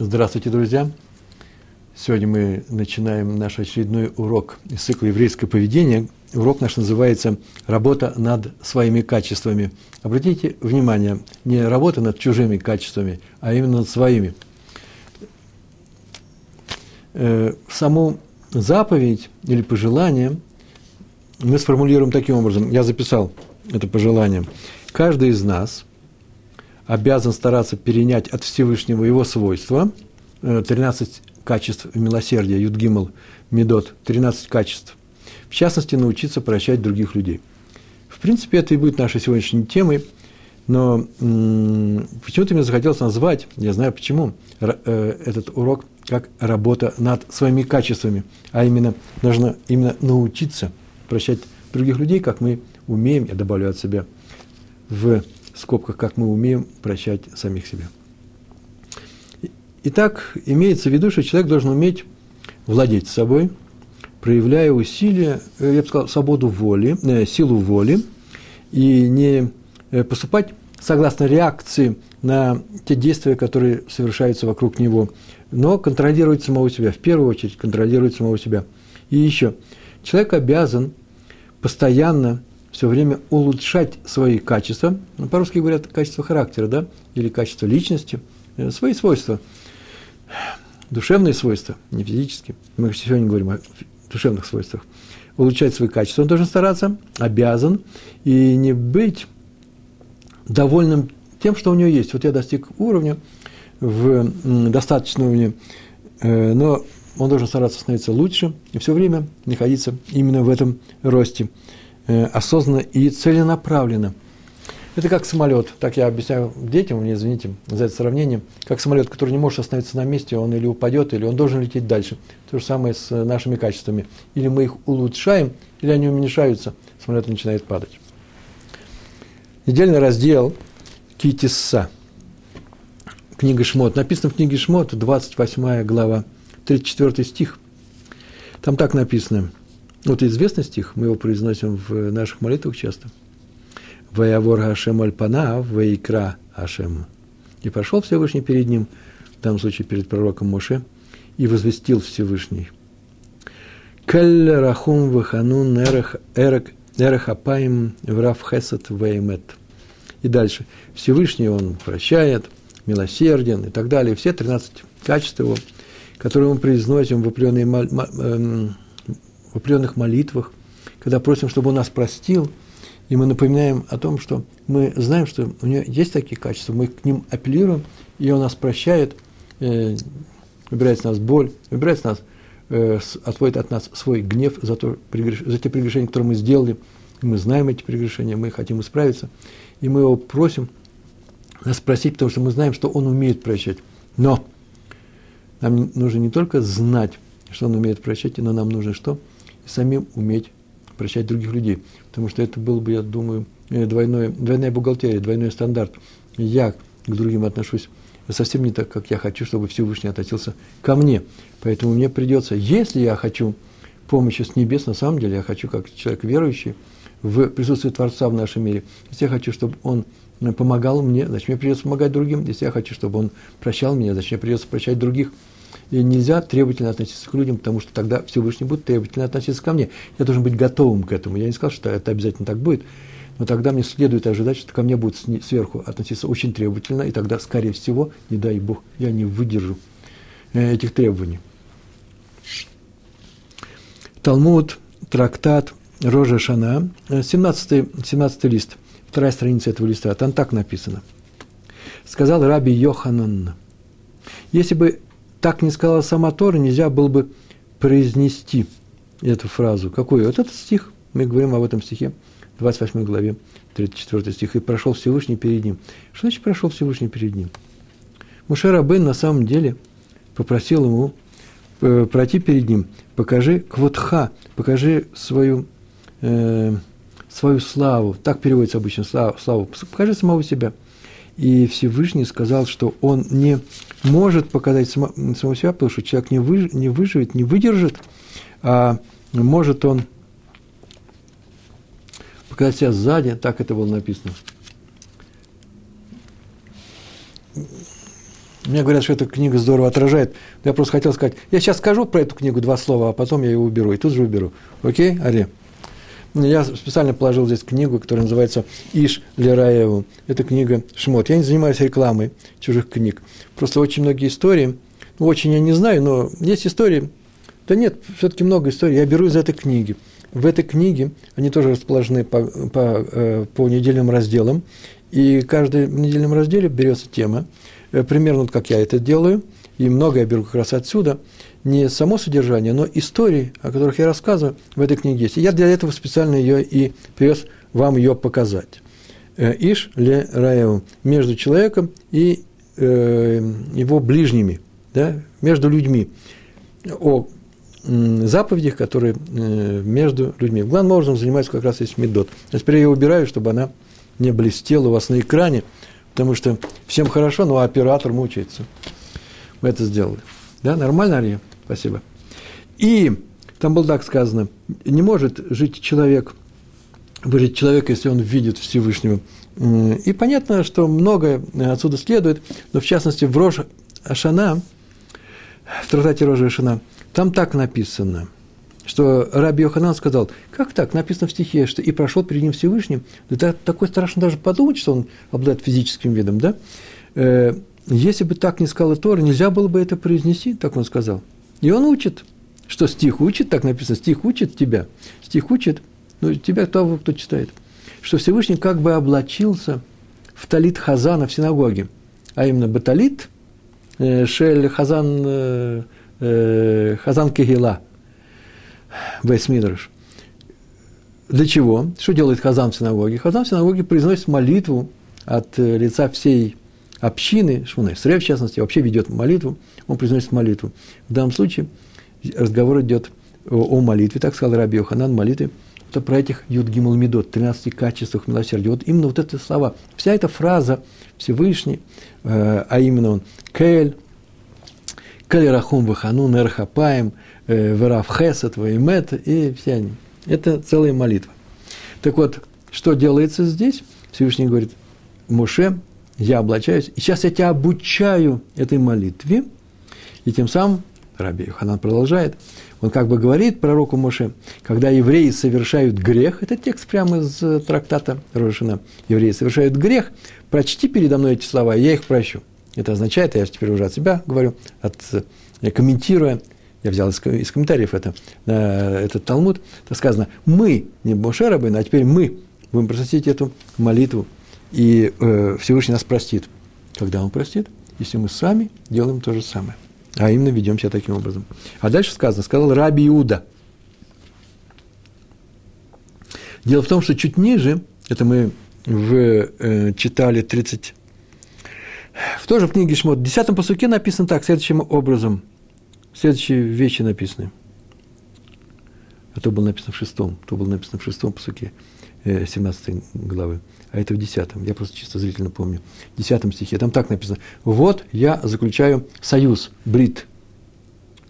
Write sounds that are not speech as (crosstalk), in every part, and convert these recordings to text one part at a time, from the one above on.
Здравствуйте, друзья! Сегодня мы начинаем наш очередной урок из цикла «Еврейское поведение». Урок наш называется «Работа над своими качествами». Обратите внимание, не работа над чужими качествами, а именно над своими. Э, саму заповедь или пожелание мы сформулируем таким образом. Я записал это пожелание. Каждый из нас – обязан стараться перенять от Всевышнего его свойства, 13 э, качеств милосердия, Юдгимл, Медот, 13 качеств. В частности, научиться прощать других людей. В принципе, это и будет нашей сегодняшней темой, но почему-то мне захотелось назвать, я знаю почему, э, этот урок как работа над своими качествами, а именно нужно именно научиться прощать других людей, как мы умеем, я добавлю от себя, в в скобках, как мы умеем прощать самих себя. Итак, имеется в виду, что человек должен уметь владеть собой, проявляя усилия, э, я бы сказал, свободу воли, э, силу воли, и не э, поступать согласно реакции на те действия, которые совершаются вокруг него, но контролировать самого себя, в первую очередь контролировать самого себя. И еще, человек обязан постоянно все время улучшать свои качества, ну, по-русски говорят качество характера, да, или качество личности, э, свои свойства, душевные свойства, не физические. Мы сегодня говорим о душевных свойствах. Улучшать свои качества он должен стараться, обязан, и не быть довольным тем, что у него есть. Вот я достиг уровня, в достаточном уровне, э, но он должен стараться становиться лучше и все время находиться именно в этом росте. Э, осознанно и целенаправленно. Это как самолет, так я объясняю детям, мне извините за это сравнение, как самолет, который не может остановиться на месте, он или упадет, или он должен лететь дальше. То же самое с нашими качествами. Или мы их улучшаем, или они уменьшаются, самолет начинает падать. Недельный раздел Китисса. Книга Шмот. Написано в книге Шмот, 28 глава, 34 стих. Там так написано. Вот известный стих, мы его произносим в наших молитвах часто. «Ваявор Хашем Альпана, Ваикра Хашем». И пошел Всевышний перед ним, в данном случае перед пророком Моше, и возвестил Всевышний. «Кель рахум ваханун эрек эрехапаим врав хесет веймет». И дальше. Всевышний он прощает, милосерден и так далее. Все 13 качеств его, которые мы произносим в определенные эм, в определенных молитвах, когда просим, чтобы Он нас простил, и мы напоминаем о том, что мы знаем, что у него есть такие качества, мы к ним апеллируем, и Он нас прощает, э, выбирает с нас боль, выбирает с нас, э, отводит от нас свой гнев за, то, за те прегрешения, которые мы сделали. Мы знаем эти прегрешения, мы хотим исправиться, и мы его просим нас просить, потому что мы знаем, что Он умеет прощать. Но нам нужно не только знать, что Он умеет прощать, но нам нужно что? Самим уметь прощать других людей. Потому что это было бы, я думаю, э, двойное, двойная бухгалтерия, двойной стандарт. Я к другим отношусь совсем не так, как я хочу, чтобы Всевышний относился ко мне. Поэтому мне придется, если я хочу помощи с небес, на самом деле я хочу, как человек верующий, в присутствии Творца в нашем мире, если я хочу, чтобы Он помогал мне, значит, мне придется помогать другим. Если я хочу, чтобы Он прощал меня, значит, мне придется прощать других. И нельзя требовательно относиться к людям, потому что тогда Всевышний будет требовательно относиться ко мне. Я должен быть готовым к этому. Я не сказал, что это обязательно так будет, но тогда мне следует ожидать, что ко мне будут сверху относиться очень требовательно, и тогда, скорее всего, не дай Бог, я не выдержу э, этих требований. Талмуд, трактат, Рожа Шана, 17, 17 лист, вторая страница этого листа, там так написано. Сказал Раби Йоханан, если бы так не сказала сама Тора, нельзя было бы произнести эту фразу. Какую? Вот этот стих, мы говорим об этом стихе, 28 главе, 34 стих. «И прошел Всевышний перед ним». Что значит «прошел Всевышний перед ним»? Мушер Абен на самом деле попросил ему э, пройти перед ним, покажи квотха, покажи свою, э, свою славу. Так переводится обычно славу, славу. Покажи самого себя – и Всевышний сказал, что он не может показать само, самого себя, потому что человек не, выж, не выживет, не выдержит, а может он показать себя сзади, так это было написано. Мне говорят, что эта книга здорово отражает. Я просто хотел сказать, я сейчас скажу про эту книгу два слова, а потом я ее уберу, и тут же уберу. Окей, Ари? Я специально положил здесь книгу, которая называется «Иш Лераеву». Это книга Шмот. Я не занимаюсь рекламой чужих книг. Просто очень многие истории, ну, очень я не знаю, но есть истории, да нет, все-таки много историй. Я беру из этой книги. В этой книге они тоже расположены по, по, э, по недельным разделам. И каждый в недельном разделе берется тема, э, примерно вот как я это делаю, и много я беру как раз отсюда, не само содержание, но истории, о которых я рассказываю, в этой книге есть. Я для этого специально ее и привез вам ее показать. Э, Иш ле раеву между человеком и э, его ближними, да, между людьми, о заповедях, которые э, между людьми. Главным образом занимается как раз здесь медот. А теперь я ее убираю, чтобы она не блестела у вас на экране, потому что всем хорошо, но оператор мучается. Мы это сделали. Да, нормально, Ария? Спасибо. И там было так сказано, не может жить человек, выжить человек, если он видит Всевышнего. И понятно, что многое отсюда следует, но в частности в Рож Ашана, в трактате Рожа Ашана, там так написано – что Раби Йоханан сказал, как так, написано в стихе, что и прошел перед ним Всевышний, да такой страшно даже подумать, что он обладает физическим видом, да? Если бы так не сказал Тора, нельзя было бы это произнести, так он сказал. И он учит, что стих учит, так написано, стих учит тебя, стих учит, ну, тебя того, кто читает, что Всевышний как бы облачился в талит Хазана в синагоге, а именно баталит, э, шель Хазан, э, э, Хазан Кегила – Вейсмидрш. Для чего? Что делает Хазан в синагоге? Хазан в синагоге произносит молитву от лица всей общины, Шмуна Исре, в частности, вообще ведет молитву, он произносит молитву. В данном случае разговор идет о, молитве, так сказал Раби Йоханан, молитве, это про этих Юдгимул Медот, 13 качествах милосердия. Вот именно вот эти слова, вся эта фраза Всевышний, э, а именно он, Кель, Кель Рахум Ваханун Эрхапаем – Э, Верав Хесет, Ваймет, и все они. Это целая молитва. Так вот, что делается здесь? Всевышний говорит, Муше, я облачаюсь, и сейчас я тебя обучаю этой молитве, и тем самым, Раби Ханан продолжает, он как бы говорит пророку Моше, когда евреи совершают грех, это текст прямо из э, трактата Рошина, евреи совершают грех, прочти передо мной эти слова, я их прощу. Это означает, я теперь уже от себя говорю, от, э, комментируя я взял из, из комментариев это, э, этот Талмуд, там сказано, мы, не Моше Рабейн, а теперь мы будем просить эту молитву, и э, Всевышний нас простит. Когда Он простит? Если мы сами делаем то же самое. А именно ведем себя таким образом. А дальше сказано, сказал Раби Иуда. Дело в том, что чуть ниже, это мы в, э, читали 30, в тоже в книге Шмот, в 10 посуке написано так, следующим образом – Следующие вещи написаны. А то было написано в шестом, то было написано в шестом посуке 17 э, главы, а это в десятом. Я просто чисто зрительно помню. В десятом стихе. Там так написано. Вот я заключаю союз, брит.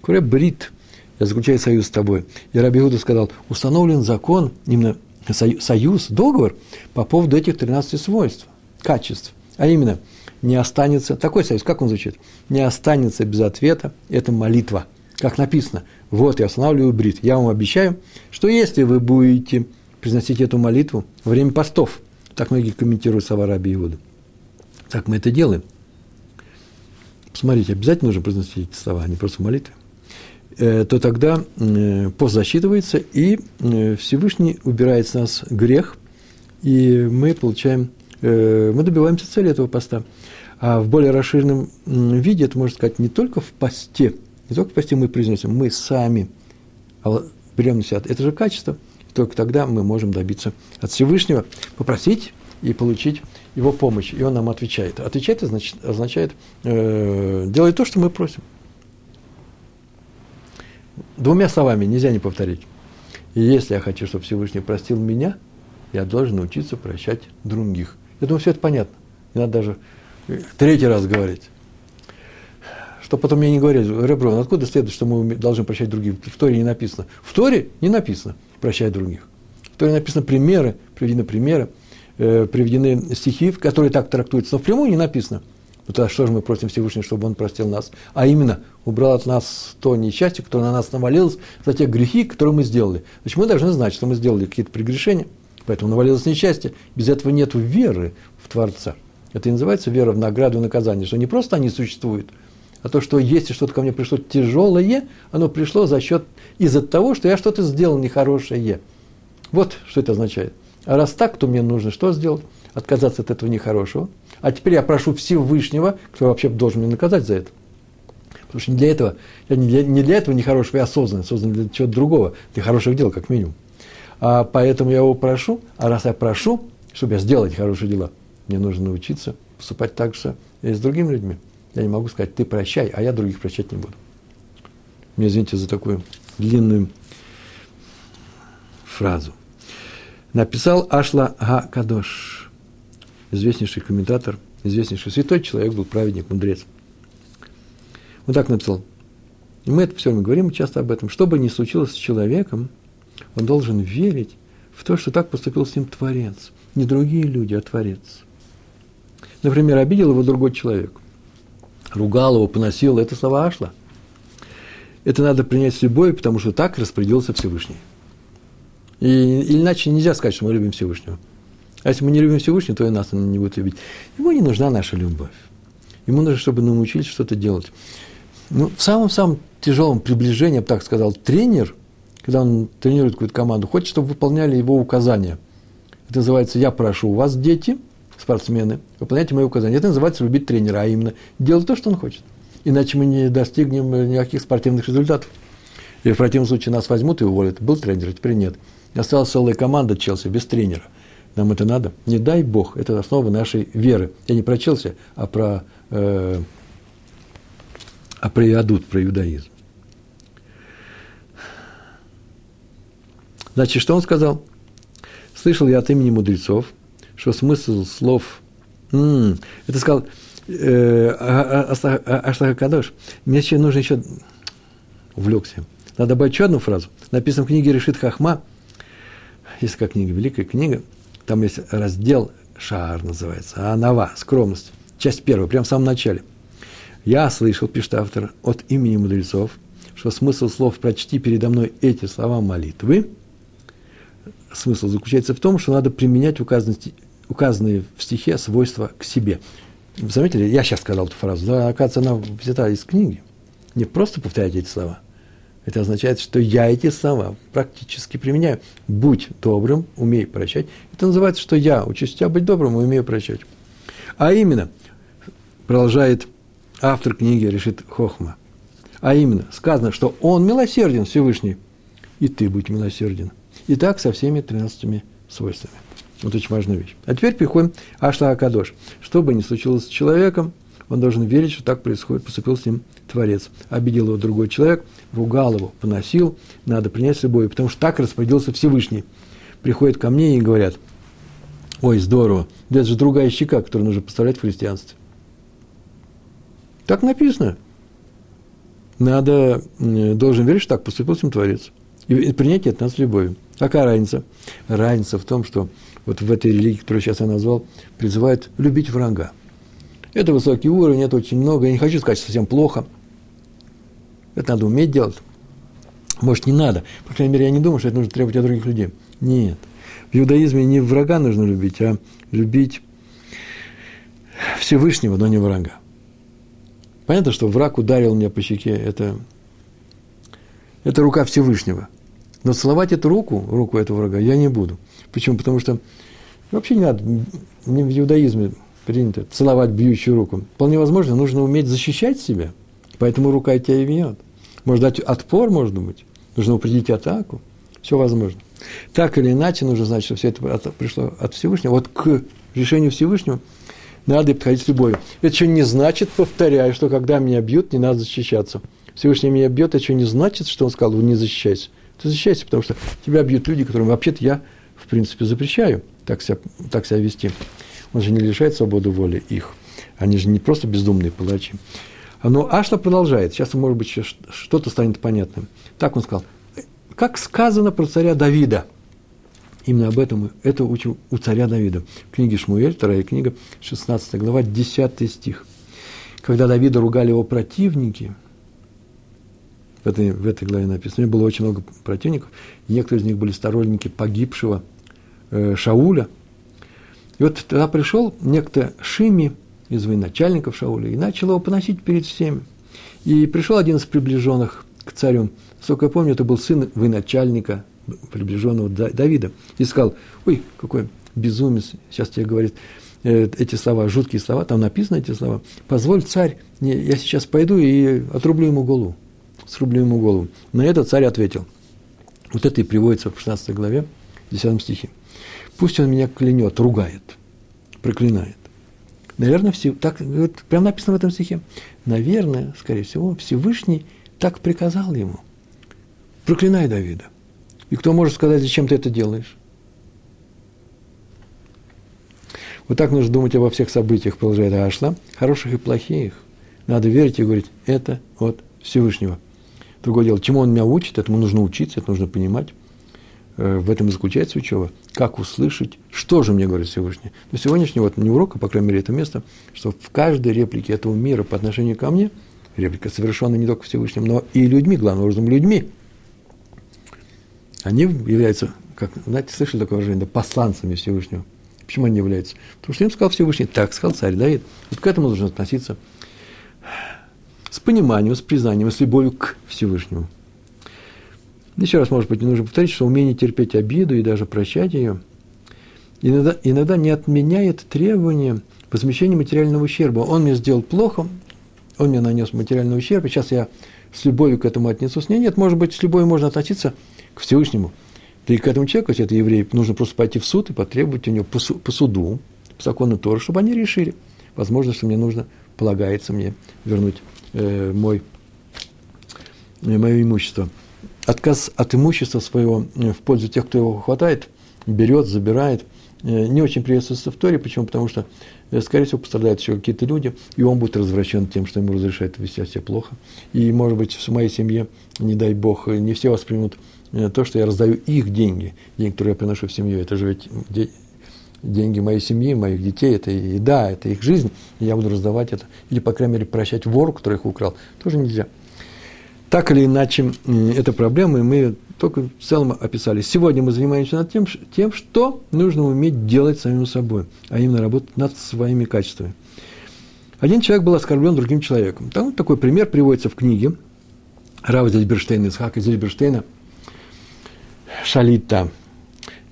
Куре брит. Я заключаю союз с тобой. И Раби Иуда сказал, установлен закон, именно союз, договор по поводу этих 13 свойств, качеств. А именно – не останется, такой союз, как он звучит, не останется без ответа, это молитва. Как написано, вот я останавливаю брит, я вам обещаю, что если вы будете произносить эту молитву во время постов, так многие комментируют слова Раби Иуда, так мы это делаем. Посмотрите, обязательно нужно произносить эти слова, а не просто молитвы э, то тогда э, пост засчитывается, и э, Всевышний убирает с нас грех, и мы получаем, мы добиваемся цели этого поста. А в более расширенном виде это можно сказать не только в посте, не только в посте мы произносим, мы сами берем на себя это же качество, только тогда мы можем добиться от Всевышнего, попросить и получить его помощь. И он нам отвечает. Отвечает означает, означает э, делай то, что мы просим. Двумя словами нельзя не повторить. И если я хочу, чтобы Всевышний простил меня, я должен научиться прощать других. Я думаю, все это понятно. Не надо даже третий раз говорить. Что потом мне не говорили, Реброн, откуда следует, что мы должны прощать других? В Торе не написано. В Торе не написано прощать других. В Торе написано примеры, приведены примеры, э, приведены стихи, которые так трактуются, но впрямую не написано Ну тогда что же мы просим Всевышнего, чтобы Он простил нас? А именно, убрал от нас то несчастье, которое на нас навалилось, за те грехи, которые мы сделали. Значит, мы должны знать, что мы сделали какие-то прегрешения, поэтому навалилось несчастье. Без этого нет веры в Творца. Это и называется вера в награду и наказание, что не просто они существуют, а то, что если что-то ко мне пришло тяжелое, оно пришло за счет, из-за того, что я что-то сделал нехорошее. Вот что это означает. А раз так, то мне нужно что сделать? Отказаться от этого нехорошего – а теперь я прошу Всевышнего, кто вообще должен меня наказать за это. Потому что не для этого, я не для, не для этого нехорошего я создан, создан для чего-то другого, для хороших дел, как минимум. А поэтому я его прошу, а раз я прошу, чтобы я сделал эти хорошие дела, мне нужно научиться поступать так же и с другими людьми. Я не могу сказать, ты прощай, а я других прощать не буду. Мне извините за такую длинную фразу. Написал Ашла Га Кадош известнейший комментатор, известнейший святой человек был праведник, мудрец. Он так написал. И мы это все время говорим часто об этом. Что бы ни случилось с человеком, он должен верить в то, что так поступил с ним Творец. Не другие люди, а Творец. Например, обидел его другой человек. Ругал его, поносил. Это слова Ашла. Это надо принять с любовью, потому что так распорядился Всевышний. И, иначе нельзя сказать, что мы любим Всевышнего. А если мы не любим Всевышнего, то и нас он не будет любить. Ему не нужна наша любовь. Ему нужно, чтобы научились что-то делать. Ну, в самом-самом тяжелом приближении, я бы так сказал, тренер, когда он тренирует какую-то команду, хочет, чтобы выполняли его указания. Это называется «я прошу вас, дети, спортсмены, выполняйте мои указания». Это называется «любить тренера», а именно делать то, что он хочет. Иначе мы не достигнем никаких спортивных результатов. И в противном случае нас возьмут и уволят. Был тренер, а теперь нет. Осталась целая команда Челси без тренера – нам это надо. Не дай Бог, это основа нашей веры. Я не про Челси, а про, э, а про Иадут, про иудаизм. Значит, что он сказал? Слышал я от имени мудрецов, что смысл слов... М-м, это сказал э, Аштаха Кадош. Мне еще нужно еще... Увлекся. Надо добавить еще одну фразу. Написано в книге Решит Хахма. Есть как книга, великая книга – там есть раздел Шаар называется, Анава, скромность. Часть первая, прямо в самом начале. Я слышал, пишет автор, от имени мудрецов, что смысл слов «прочти передо мной эти слова молитвы» смысл заключается в том, что надо применять указанные, указанные в стихе свойства к себе. Вы заметили, я сейчас сказал эту фразу, да, оказывается, она взята из книги. Не просто повторять эти слова – это означает, что я эти слова практически применяю. Будь добрым, умей прощать. Это называется, что я учусь тебя быть добрым и умею прощать. А именно, продолжает автор книги Решит Хохма, а именно, сказано, что он милосерден Всевышний, и ты будь милосерден. И так со всеми 13 свойствами. Вот очень важная вещь. А теперь переходим Ашла Акадош. Что бы ни случилось с человеком, он должен верить, что так происходит, поступил с ним Творец. Обидел его другой человек, ругал его, поносил, надо принять с любовью, потому что так распорядился Всевышний. Приходят ко мне и говорят, ой, здорово, да это же другая щека, которую нужно поставлять в христианстве. Так написано. Надо, должен верить, что так поступил с ним Творец. И принять это надо с любовью. Какая разница? Разница в том, что вот в этой религии, которую сейчас я назвал, призывают любить врага. Это высокий уровень, это очень много. Я не хочу сказать, что совсем плохо. Это надо уметь делать. Может, не надо. По крайней мере, я не думаю, что это нужно требовать от других людей. Нет. В иудаизме не врага нужно любить, а любить Всевышнего, но не врага. Понятно, что враг ударил меня по щеке, это, это рука Всевышнего. Но целовать эту руку, руку этого врага, я не буду. Почему? Потому что вообще не надо, не в иудаизме принято целовать бьющую руку. Вполне возможно, нужно уметь защищать себя, поэтому рука тебя и бьет. Может дать отпор, может быть, нужно упредить атаку, все возможно. Так или иначе, нужно знать, что все это пришло от Всевышнего. Вот к решению Всевышнего надо подходить с любовью. Это еще не значит, повторяю, что когда меня бьют, не надо защищаться. Всевышний меня бьет, это еще не значит, что он сказал, не защищайся. Ты защищайся, потому что тебя бьют люди, которым вообще-то я, принципе, запрещаю так себя, так себя вести он же не лишает свободы воли их. Они же не просто бездумные палачи. Но Ашла продолжает. Сейчас, может быть, что-то станет понятным. Так он сказал. Как сказано про царя Давида. Именно об этом это учим у царя Давида. В книге Шмуэль, вторая книга, 16 глава, 10 стих. когда Давида ругали его противники, в этой, в этой главе написано, у него было очень много противников, некоторые из них были сторонники погибшего э, Шауля. И вот тогда пришел некто Шими из военачальников Шауля и начал его поносить перед всеми. И пришел один из приближенных к царю, насколько я помню, это был сын военачальника, приближенного Давида, и сказал, ой, какой безумец, сейчас тебе говорит, Э, эти слова, жуткие слова, там написаны эти слова. Позволь, царь, не, я сейчас пойду и отрублю ему голову. Срублю ему голову. На это царь ответил. Вот это и приводится в 16 главе, 10 стихе. Пусть он меня клянет, ругает, проклинает. Наверное, все, так, вот, прям написано в этом стихе. Наверное, скорее всего, Всевышний так приказал ему. Проклинай Давида. И кто может сказать, зачем ты это делаешь? Вот так нужно думать обо всех событиях, продолжает Ашла, хороших и плохих. Надо верить и говорить, это от Всевышнего. Другое дело, чему он меня учит, этому нужно учиться, это нужно понимать. Э, в этом и заключается учеба. Как услышать, что же мне говорит Всевышний. Но сегодняшний вот не урок, а по крайней мере это место, что в каждой реплике этого мира по отношению ко мне, реплика совершенно не только Всевышним, но и людьми, главным образом людьми, они являются, как, знаете, слышали такое выражение, да, посланцами Всевышнего – Почему они являются? Потому что им сказал Всевышний, так сказал царь Давид. Вот к этому нужно относиться с пониманием, с признанием, с любовью к Всевышнему. Еще раз, может быть, не нужно повторить, что умение терпеть обиду и даже прощать ее иногда, иногда не отменяет требования возмещения материального ущерба. Он мне сделал плохо, он мне нанес материальный ущерб, и сейчас я с любовью к этому отнесусь. Нет, нет, может быть, с любовью можно относиться к Всевышнему – да и к этому человеку, если это еврей, нужно просто пойти в суд и потребовать у него по, по суду, по закону Тора, чтобы они решили. Возможно, что мне нужно, полагается мне вернуть э, мой, э, мое имущество. Отказ от имущества своего э, в пользу тех, кто его хватает, берет, забирает, э, не очень приветствуется в Торе. Почему? Потому что, э, скорее всего, пострадают еще какие-то люди, и он будет развращен тем, что ему разрешают вести себя плохо. И, может быть, в моей семье, не дай Бог, не все воспримут то, что я раздаю их деньги, деньги, которые я приношу в семью, это же ведь деньги моей семьи, моих детей, это еда, это их жизнь, и я буду раздавать это, или, по крайней мере, прощать вору, который их украл, тоже нельзя. Так или иначе, это проблема, и мы только в целом описали. Сегодня мы занимаемся над тем, тем, что нужно уметь делать самим собой, а именно работать над своими качествами. Один человек был оскорблен другим человеком. Там такой пример приводится в книге Рава Зельберштейна, Исхака Зельберштейна – Шалита.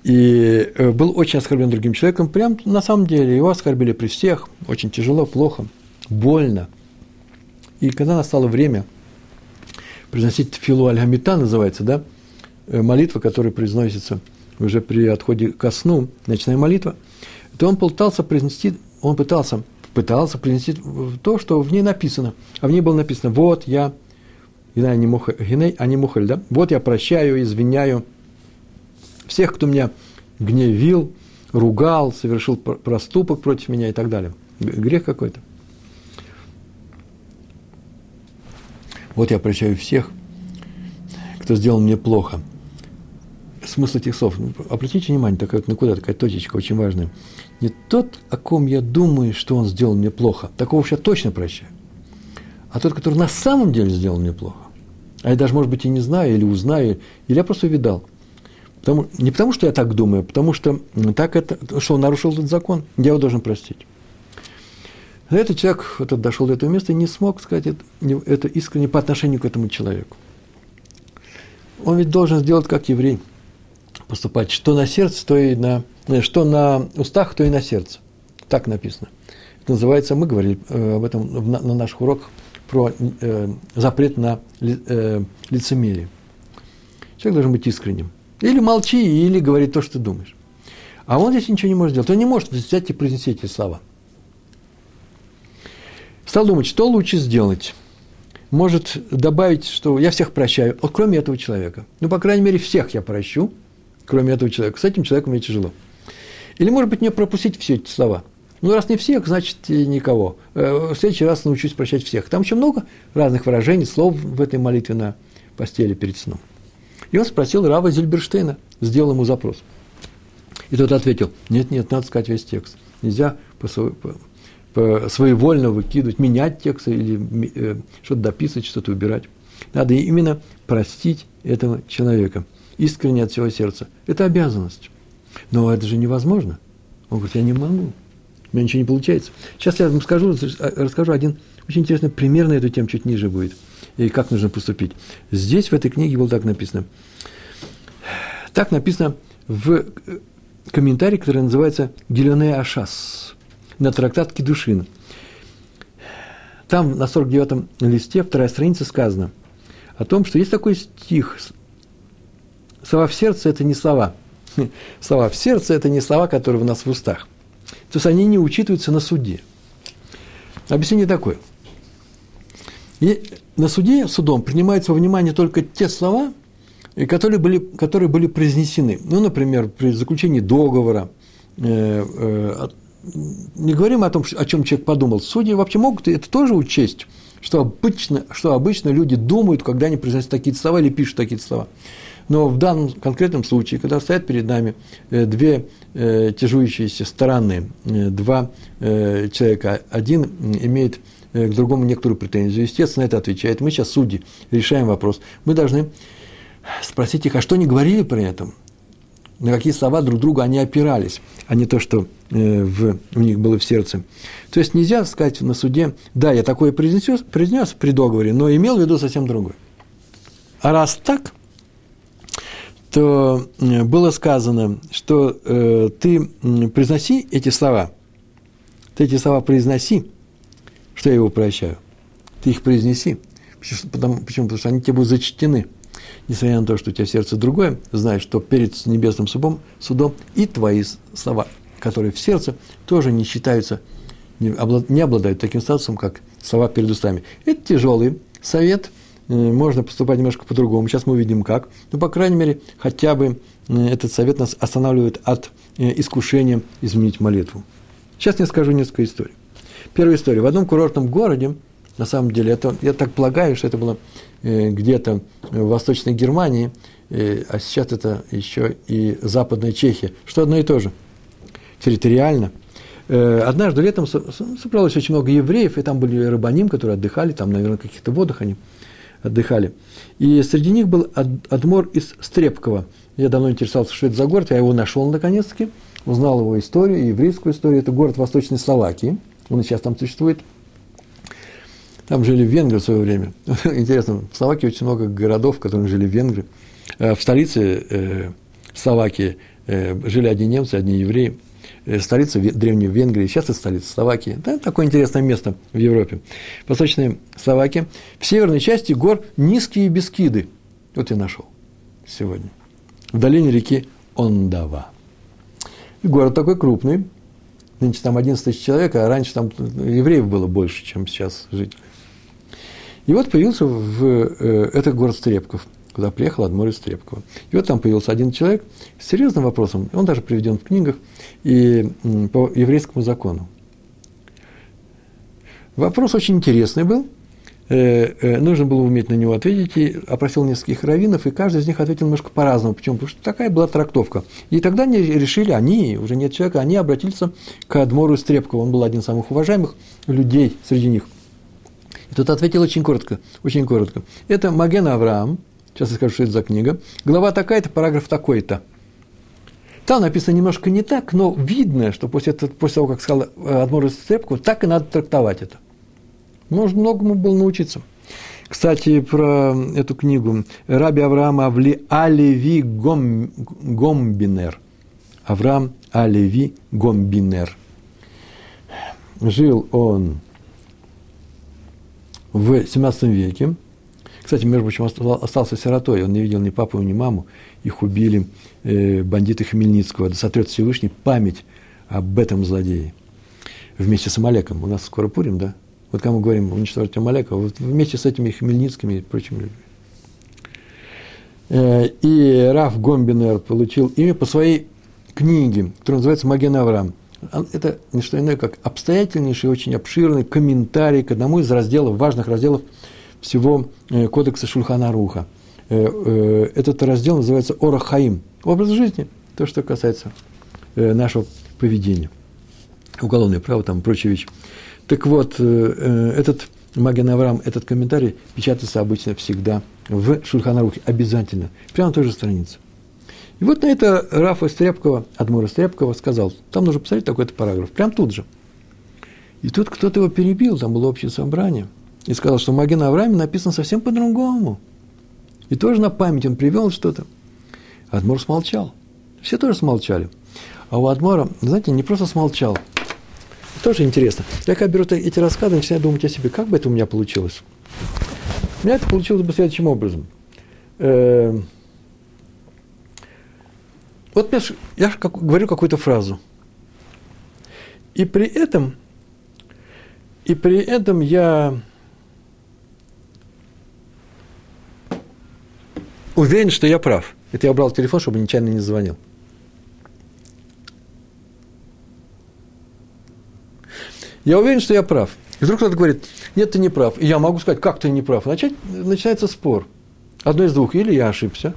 И э, был очень оскорблен другим человеком. Прям на самом деле его оскорбили при всех. Очень тяжело, плохо, больно. И когда настало время произносить филу аль называется, да, э, молитва, которая произносится уже при отходе ко сну, ночная молитва, то он пытался произнести, он пытался, пытался произнести то, что в ней написано. А в ней было написано, вот я, Гиней, а не Мухаль, да, вот я прощаю, извиняю, всех, кто меня гневил, ругал, совершил проступок против меня и так далее. Грех какой-то. Вот я прощаю всех, кто сделал мне плохо. Смысл этих слов. Ну, обратите внимание, такая вот куда такая точечка очень важная. Не тот, о ком я думаю, что он сделал мне плохо, такого я точно прощаю, а тот, который на самом деле сделал мне плохо. А я даже, может быть, и не знаю, или узнаю, или я просто увидал – Потому, не потому, что я так думаю, а потому что так это, что он нарушил этот закон, я его должен простить. Этот человек вот, дошел до этого места и не смог сказать это, это искренне по отношению к этому человеку. Он ведь должен сделать как еврей, поступать, что на сердце, то и на, э, что на устах, то и на сердце. Так написано. Это называется, мы говорили э, об этом на, на наших уроках, про э, запрет на ли, лицемерие. Человек должен быть искренним. Или молчи, или говори то, что ты думаешь. А он здесь ничего не может сделать. Он не может взять и произнести эти слова. Стал думать, что лучше сделать. Может добавить, что я всех прощаю, вот кроме этого человека. Ну, по крайней мере, всех я прощу, кроме этого человека. С этим человеком мне тяжело. Или, может быть, мне пропустить все эти слова. Ну, раз не всех, значит, никого. Э, в следующий раз научусь прощать всех. Там еще много разных выражений, слов в этой молитве на постели перед сном. И он спросил Рава Зильберштейна, сделал ему запрос. И тот ответил, нет, нет, надо сказать весь текст. Нельзя по, по, своевольно выкидывать, менять тексты или э, что-то дописывать, что-то убирать. Надо именно простить этого человека искренне от всего сердца. Это обязанность. Но это же невозможно. Он говорит, я не могу. У меня ничего не получается. Сейчас я вам скажу, расскажу один очень интересный пример на эту тему, чуть ниже будет. И как нужно поступить. Здесь, в этой книге, было так написано. Так написано в комментарии, который называется «Гелене Ашас» на трактат Кедушин. Там на 49-м листе, вторая страница, сказано о том, что есть такой стих. Слова в сердце – это не слова. (laughs) Слова в сердце – это не слова, которые у нас в устах. То есть они не учитываются на суде. Объяснение такое. И на суде, судом, принимаются во внимание только те слова, которые были, которые были произнесены. Ну, например, при заключении договора, э, э, не говорим о том, о чем человек подумал. Судьи вообще могут это тоже учесть, что обычно, что обычно люди думают, когда они произносят такие слова или пишут такие слова. Но в данном конкретном случае, когда стоят перед нами э, две э, тяжующиеся стороны, э, два человека, один имеет к другому некоторую претензию, естественно, это отвечает. Мы сейчас, судьи, решаем вопрос. Мы должны спросить их, а что они говорили при этом? На какие слова друг друга они опирались, а не то, что в, у них было в сердце. То есть нельзя сказать на суде, да, я такое произнес, произнес при договоре, но имел в виду совсем другое. А раз так, то э, было сказано, что э, ты произноси эти слова, ты эти слова произноси, что я его прощаю, ты их произнеси. Потому, почему? Потому что они тебе будут зачтены. Несмотря на то, что у тебя сердце другое, знаешь, что перед небесным судом, судом и твои слова, которые в сердце, тоже не считаются, не обладают таким статусом, как слова перед устами. Это тяжелый совет – Э, можно поступать немножко по-другому. Сейчас мы увидим как. Ну, по крайней мере, хотя бы э, этот совет нас останавливает от э, искушения изменить молитву. Сейчас я скажу несколько историй. Первая история. В одном курортном городе, на самом деле, это, я так полагаю, что это было где-то в Восточной Германии, а сейчас это еще и Западная Чехия, что одно и то же, территориально. Однажды летом собралось очень много евреев, и там были рыбаним, которые отдыхали, там, наверное, в каких-то водах они отдыхали. И среди них был Адмор из Стрепкова. Я давно интересовался, что это за город, я его нашел наконец-таки, узнал его историю, еврейскую историю. Это город Восточной Словакии, он сейчас там существует. Там жили венгры в свое время. (laughs) Интересно, в Словакии очень много городов, в которых жили венгры. А в столице э, Словакии э, жили одни немцы, одни евреи. Э, столица Древней Венгрии, сейчас это столица Словакии. Да, такое интересное место в Европе. Восточная Словакия. В северной части гор низкие бескиды. Вот я нашел сегодня. В долине реки Ондава. Город такой крупный. Нынче там 11 тысяч человек, а раньше там евреев было больше, чем сейчас жителей. И вот появился в, э, это город Стрепков – куда приехал Адмор из Трепкова. И вот там появился один человек с серьезным вопросом, он даже приведен в книгах, и по еврейскому закону. Вопрос очень интересный был, э, э, нужно было уметь на него ответить, и опросил нескольких раввинов, и каждый из них ответил немножко по-разному. Почему? Потому что такая была трактовка. И тогда они решили, они, уже нет человека, они обратились к Адмору из Трепкова. Он был один из самых уважаемых людей среди них. Тот ответил очень коротко, очень коротко. Это Маген Авраам, Сейчас я скажу, что это за книга. Глава такая-то, параграф такой-то. Там написано немножко не так, но видно, что после, этого, после того, как сказал э, Адмор Сцепку, так и надо трактовать это. Можно многому было научиться. Кстати, про эту книгу. Раби Авраам Авли Алеви Гом, Гомбинер. Авраам Алеви Гомбинер. Жил он в 17 веке, кстати, между прочим, остался сиротой, он не видел ни папу, ни маму, их убили э, бандиты Хмельницкого. Да сотрет Всевышний память об этом злодее. Вместе с Амалеком. У нас скоро Пурим, да? Вот мы говорим уничтожить Амалека, вот вместе с этими Хмельницкими и прочими людьми. Э, и Раф Гомбинер получил имя по своей книге, которая называется «Маген Авраам». Это не что иное, как обстоятельнейший, очень обширный комментарий к одному из разделов, важных разделов – всего э, кодекса Шульхана Руха. Э, э, этот раздел называется Орахаим. Образ жизни, то, что касается нашего поведения. уголовное право, там прочие вещи. Так вот, этот Маген Авраам, этот комментарий печатается обычно всегда в Шульханарухе, обязательно, прямо на той же странице. И вот на это Рафа Стряпкова, Адмура Стряпкова сказал, там нужно посмотреть такой-то параграф, прям тут же. И тут кто-то его перебил, там было общее собрание, и сказал, что в Маген Аврааме написано совсем по-другому. И тоже на память он привел что-то. Адмор смолчал. Все тоже смолчали. А у Адмора, знаете, не просто смолчал. Тоже интересно. Я когда беру эти рассказы, начинаю думать о себе, как бы это у меня получилось. У меня это получилось бы следующим образом. Вот я говорю какую-то фразу. И при этом, и при этом я уверен, что я прав. Это я убрал телефон, чтобы нечаянно не звонил. Я уверен, что я прав. И вдруг кто-то говорит, нет, ты не прав. И я могу сказать, как ты не прав. Начать, начинается спор. Одно из двух. Или я ошибся.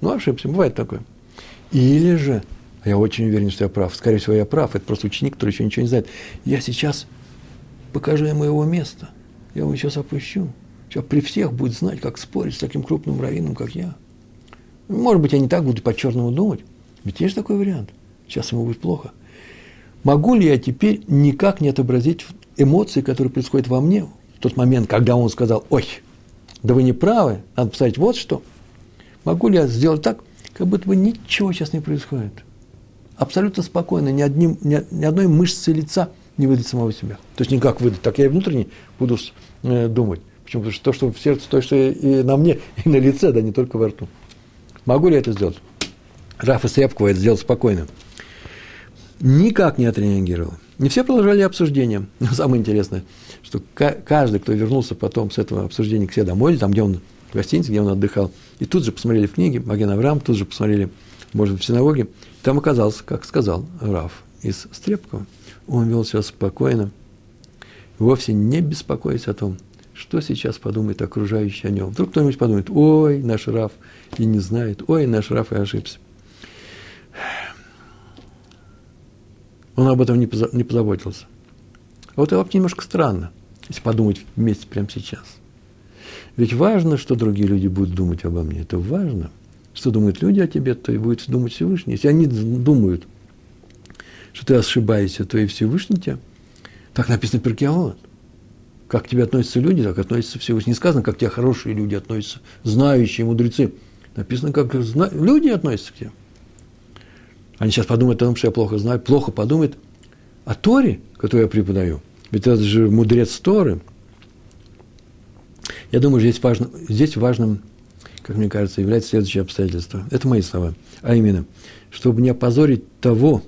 Ну, ошибся. Бывает такое. Или же, я очень уверен, что я прав. Скорее всего, я прав. Это просто ученик, который еще ничего не знает. Я сейчас покажу ему его место. Я его сейчас опущу. Сейчас при всех будет знать, как спорить с таким крупным раввином, как я. Может быть, я не так буду по-черному думать. Ведь есть такой вариант. Сейчас ему будет плохо. Могу ли я теперь никак не отобразить эмоции, которые происходят во мне в тот момент, когда он сказал, ой, да вы не правы, надо поставить вот что. Могу ли я сделать так, как будто бы ничего сейчас не происходит? Абсолютно спокойно, ни, одним, ни, ни одной мышцы лица не выдать самого себя. То есть никак выдать, так я и внутренне буду э, думать. Почему? Потому что то, что в сердце, то, что и на мне, (laughs) и на лице, да не только во рту. Могу ли я это сделать? Рафа Срябкова это сделал спокойно. Никак не отреагировал. Не все продолжали обсуждение. (laughs) Но самое интересное, что каждый, кто вернулся потом с этого обсуждения к себе домой, или там, где он в гостинице, где он отдыхал, и тут же посмотрели в книге Маген Авраам, тут же посмотрели, может в синагоге, там оказался, как сказал Раф из Стрепкова, он вел себя спокойно, вовсе не беспокоясь о том, что сейчас подумает окружающий о нем. Вдруг кто-нибудь подумает, ой, наш Раф и не знает, ой, наш Раф и ошибся. Он об этом не, позаботился. А вот это вообще немножко странно, если подумать вместе прямо сейчас. Ведь важно, что другие люди будут думать обо мне. Это важно. Что думают люди о тебе, то и будет думать Всевышний. Если они думают, что ты ошибаешься, то и Всевышний тебя. Так написано в Перкиавод. Как к тебе относятся люди, так относятся Всевышний. Не сказано, как к тебе хорошие люди относятся, знающие, мудрецы. Написано, как люди относятся к тебе. Они сейчас подумают о том, что я плохо знаю, плохо подумают о Торе, которую я преподаю. Ведь это же мудрец Торы. Я думаю, здесь, важно, здесь важным, как мне кажется, является следующее обстоятельство. Это мои слова. А именно, чтобы не опозорить того,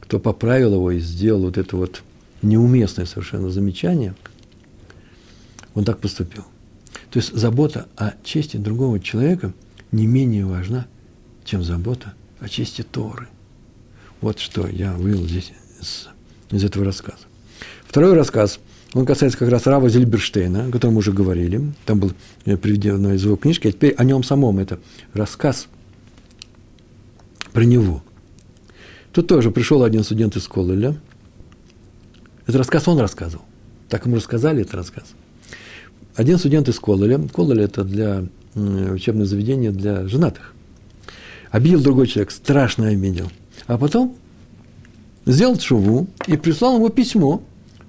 кто поправил его и сделал вот это вот неуместное совершенно замечание – он так поступил. То есть забота о чести другого человека не менее важна, чем забота о чести Торы. Вот что я вывел здесь из, из этого рассказа. Второй рассказ, он касается как раз Рава Зильберштейна, о котором мы уже говорили. Там был э, приведено из его книжки, а теперь о нем самом. Это рассказ про него. Тут тоже пришел один студент из Колыля. Этот рассказ он рассказывал. Так ему рассказали этот рассказ – один студент из Кололя, Кололь – это для учебное заведение для женатых, обидел другой человек, страшно обидел. А потом сделал шуву и прислал ему письмо,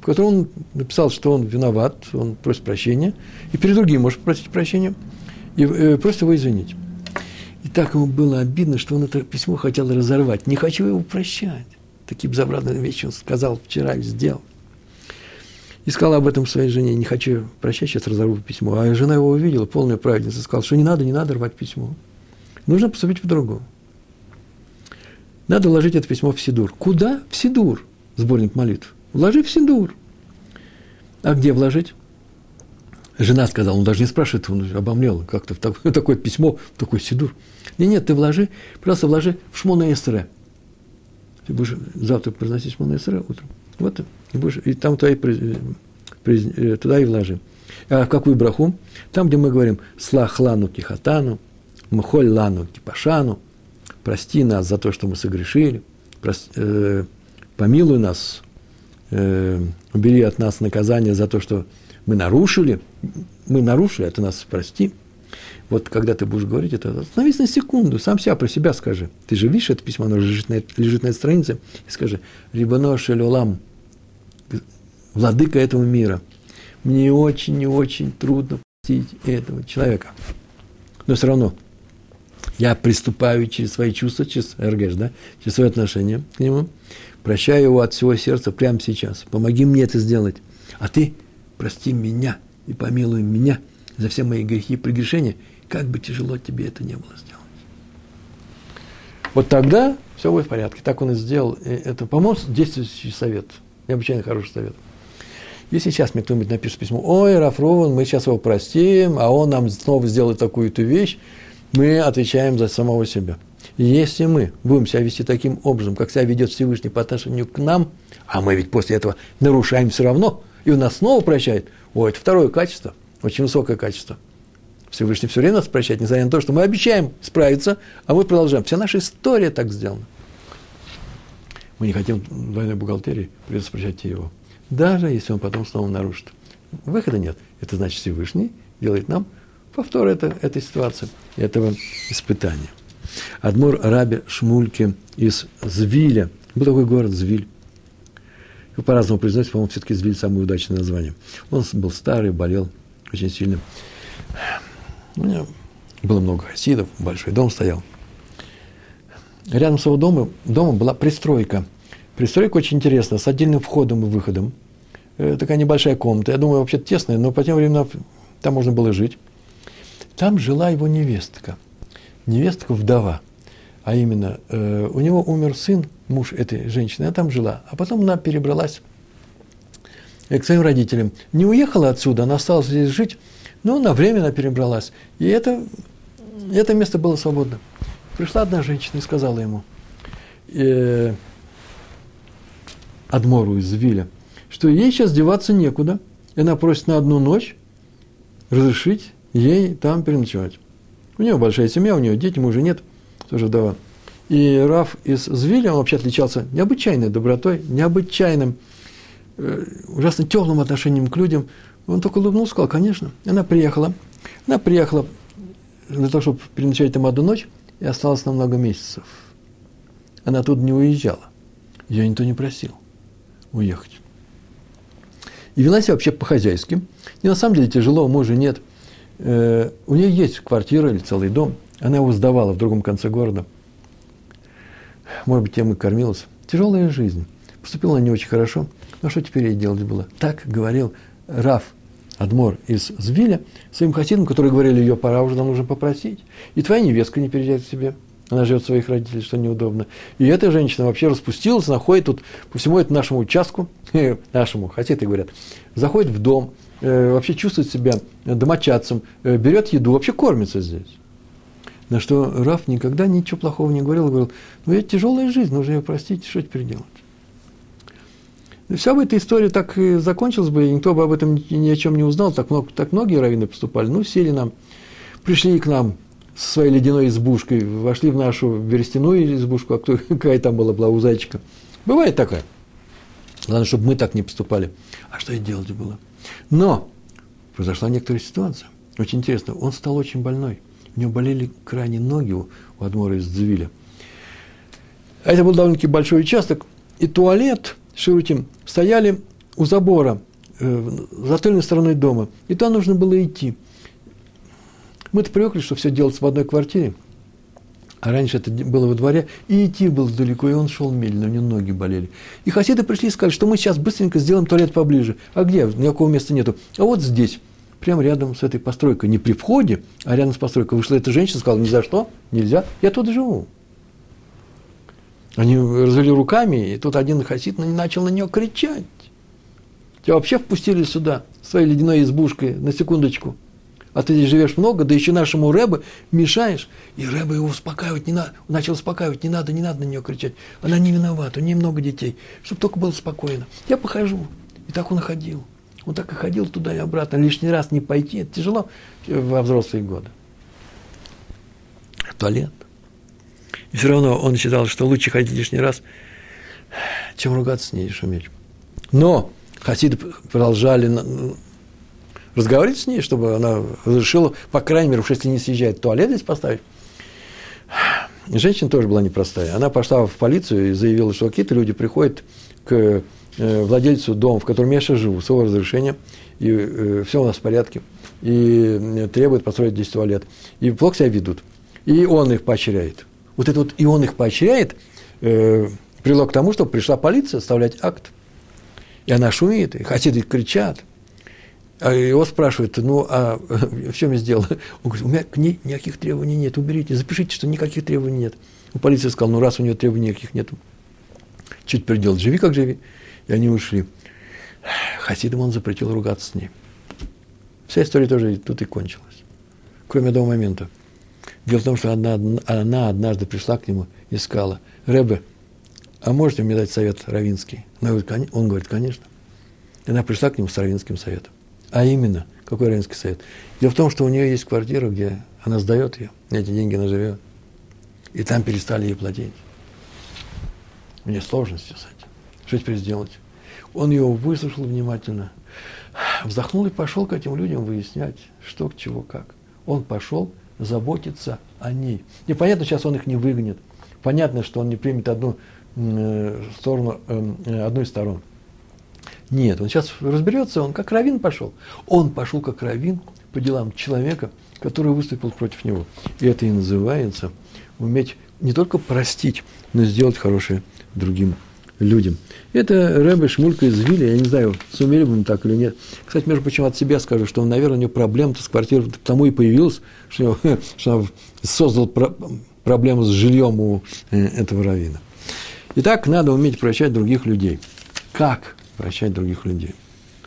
котором он написал, что он виноват, он просит прощения, и перед другим может просить прощения, и э, просит его извинить. И так ему было обидно, что он это письмо хотел разорвать. Не хочу его прощать. Такие безобразные вещи он сказал вчера и сделал. И сказал об этом своей жене, не хочу прощать, сейчас разорву письмо. А жена его увидела, полная праведница, сказала, что не надо, не надо рвать письмо. Нужно поступить по-другому. Надо вложить это письмо в Сидур. Куда? В Сидур, сборник молитв. Вложи в Сидур. А где вложить? Жена сказала, он даже не спрашивает, он обомлел, как-то в такое, (laughs) письмо, такой Сидур. Нет, нет, ты вложи, просто вложи в Шмона Эсре. Ты будешь завтра произносить Шмона Эсре утром. Вот и, будешь, и там туда и, э, туда и вложи. А в какую браху? Там, где мы говорим «Слах лану кихатану», «Мхоль лану кипашану», «Прости нас за то, что мы согрешили», э, помилуй нас, э, убери от нас наказание за то, что мы нарушили, мы нарушили, это нас прости. Вот когда ты будешь говорить это, остановись на секунду, сам себя про себя скажи. Ты же видишь это письмо, оно лежит на, лежит на этой странице, и скажи, «Рибано шелюлам, владыка этого мира, мне очень и очень трудно простить этого человека. Но все равно я приступаю через свои чувства, через РГШ, да, через свое отношение к нему, прощаю его от всего сердца прямо сейчас. Помоги мне это сделать. А ты прости меня и помилуй меня за все мои грехи и прегрешения, как бы тяжело тебе это не было сделать. Вот тогда все будет в порядке. Так он и сделал. И это, по-моему, действующий совет. Необычайно хороший совет. Если сейчас мне кто-нибудь напишет письмо, ой, Рафрован, мы сейчас его простим, а он нам снова сделает такую-то вещь, мы отвечаем за самого себя. Если мы будем себя вести таким образом, как себя ведет Всевышний по отношению к нам, а мы ведь после этого нарушаем все равно, и он нас снова прощает, о, это второе качество, очень высокое качество. Всевышний все время нас прощает, несмотря на то, что мы обещаем справиться, а мы продолжаем. Вся наша история так сделана. Мы не хотим двойной бухгалтерии, придется прощать его даже если он потом снова нарушит. Выхода нет. Это значит Всевышний делает нам повтор это, этой ситуации, этого испытания. Адмур Раби Шмульки из Звиля. Был такой город Звиль. По-разному произносится, по-моему, все-таки Звиль самое удачное название. Он был старый, болел очень сильно. У него было много хасидов, большой дом стоял. Рядом с его домом, домом была пристройка – Пристройка очень интересная, с отдельным входом и выходом. Э, такая небольшая комната. Я думаю, вообще тесная, но по тем временам там можно было жить. Там жила его невестка. Невестка вдова. А именно, э, у него умер сын, муж этой женщины, она там жила. А потом она перебралась к своим родителям. Не уехала отсюда, она осталась здесь жить, но на время она перебралась. И это, это место было свободно. Пришла одна женщина и сказала ему, э, Адмору из Виля, что ей сейчас деваться некуда, и она просит на одну ночь разрешить ей там переночевать. У нее большая семья, у нее дети, мужа нет, тоже вдова. И Раф из Звиля, он вообще отличался необычайной добротой, необычайным, э, ужасно теплым отношением к людям. Он только улыбнулся, сказал, конечно. Она приехала. Она приехала для того, чтобы переночевать там одну ночь, и осталась на много месяцев. Она тут не уезжала. Ее никто не просил уехать. И вела себя вообще по-хозяйски. И на самом деле тяжело, мужа нет. Э, у нее есть квартира или целый дом. Она его сдавала в другом конце города. Может быть, тем и кормилась. Тяжелая жизнь. Поступила она не очень хорошо. Но что теперь ей делать было? Так говорил Раф Адмор из Звиля своим хасидам, которые говорили, ее пора уже нам нужно попросить. И твоя невестка не переезжает к себе. Она живет своих родителей, что неудобно. И эта женщина вообще распустилась, находит тут по всему этому нашему участку, (laughs) нашему, хотят и говорят, заходит в дом, вообще чувствует себя домочадцем, э, берет еду, вообще кормится здесь. На что Раф никогда ничего плохого не говорил, говорил, ну это тяжелая жизнь, нужно ее простить, что теперь делать? И вся бы эта история так и закончилась бы, и никто бы об этом ни о чем не узнал, так, много, так многие раввины поступали, ну, сели нам, пришли к нам со своей ледяной избушкой, вошли в нашу берестяную избушку, а кто, (laughs) какая там была, была у зайчика. Бывает такая. Главное, чтобы мы так не поступали. А что и делать было? Но произошла некоторая ситуация. Очень интересно. Он стал очень больной. У него болели крайне ноги у, у Адмора из Дзвиля. А это был довольно-таки большой участок. И туалет, Ширутим, стояли у забора, э, за тыльной стороной дома. И туда нужно было идти. Мы-то привыкли, что все делается в одной квартире, а раньше это было во дворе, и идти было далеко, и он шел медленно, у него ноги болели. И хасиды пришли и сказали, что мы сейчас быстренько сделаем туалет поближе. А где? Никакого места нету. А вот здесь, прямо рядом с этой постройкой, не при входе, а рядом с постройкой. Вышла эта женщина, сказала, ни за что, нельзя, я тут живу. Они развели руками, и тут один хасид начал на нее кричать. Тебя вообще впустили сюда, своей ледяной избушкой, на секундочку – а ты здесь живешь много, да еще нашему Рэбе мешаешь, и Рэбе его успокаивать не надо, начал успокаивать, не надо, не надо на нее кричать, она не виновата, у нее много детей, чтобы только было спокойно. Я похожу. И так он ходил. Он так и ходил туда и обратно, лишний раз не пойти, это тяжело во взрослые годы. туалет. И все равно он считал, что лучше ходить лишний раз, Чем ругаться с ней и шуметь? Но хасиды продолжали разговаривать с ней, чтобы она разрешила, по крайней мере, уж если не съезжает, туалет здесь поставить. Женщина тоже была непростая. Она пошла в полицию и заявила, что какие-то люди приходят к э, владельцу дома, в котором я сейчас живу, с его разрешения, и э, все у нас в порядке, и э, требуют построить здесь туалет. И плохо себя ведут. И он их поощряет. Вот это вот «и он их поощряет» э, привело к тому, что пришла полиция оставлять акт. И она шумит, и хасиды кричат. А его спрашивают, ну, а (laughs) в чем я сделал? Он говорит, у меня к ней никаких требований нет, уберите, запишите, что никаких требований нет. У полиции сказал, ну, раз у нее требований никаких нет, чуть приделать, живи как живи. И они ушли. Хасидам он запретил ругаться с ней. Вся история тоже тут и кончилась. Кроме одного момента. Дело в том, что она, она однажды пришла к нему и сказала, Рэбе, а можете мне дать совет равинский? Он говорит, конечно. И она пришла к нему с равинским советом. А именно, какой равенский совет? Дело в том, что у нее есть квартира, где она сдает ее, эти деньги она живет. И там перестали ей платить. У нее сложности с этим. Что теперь сделать? Он ее выслушал внимательно, вздохнул и пошел к этим людям выяснять, что к чего, как. Он пошел заботиться о ней. И понятно, сейчас он их не выгонит. Понятно, что он не примет одну э, сторону, э, одну из сторон. Нет, он сейчас разберется, он как равин пошел. Он пошел как равин по делам человека, который выступил против него. И это и называется уметь не только простить, но и сделать хорошее другим людям. Это Рэбе Шмулька из Вилли, я не знаю, сумели бы мы так или нет. Кстати, между прочим, от себя скажу, что, наверное, у него проблема-то с квартирой потому и появилась, что, (laughs) что он создал про, проблему с жильем у э, этого равина. Итак, надо уметь прощать других людей. Как? Прощать других людей.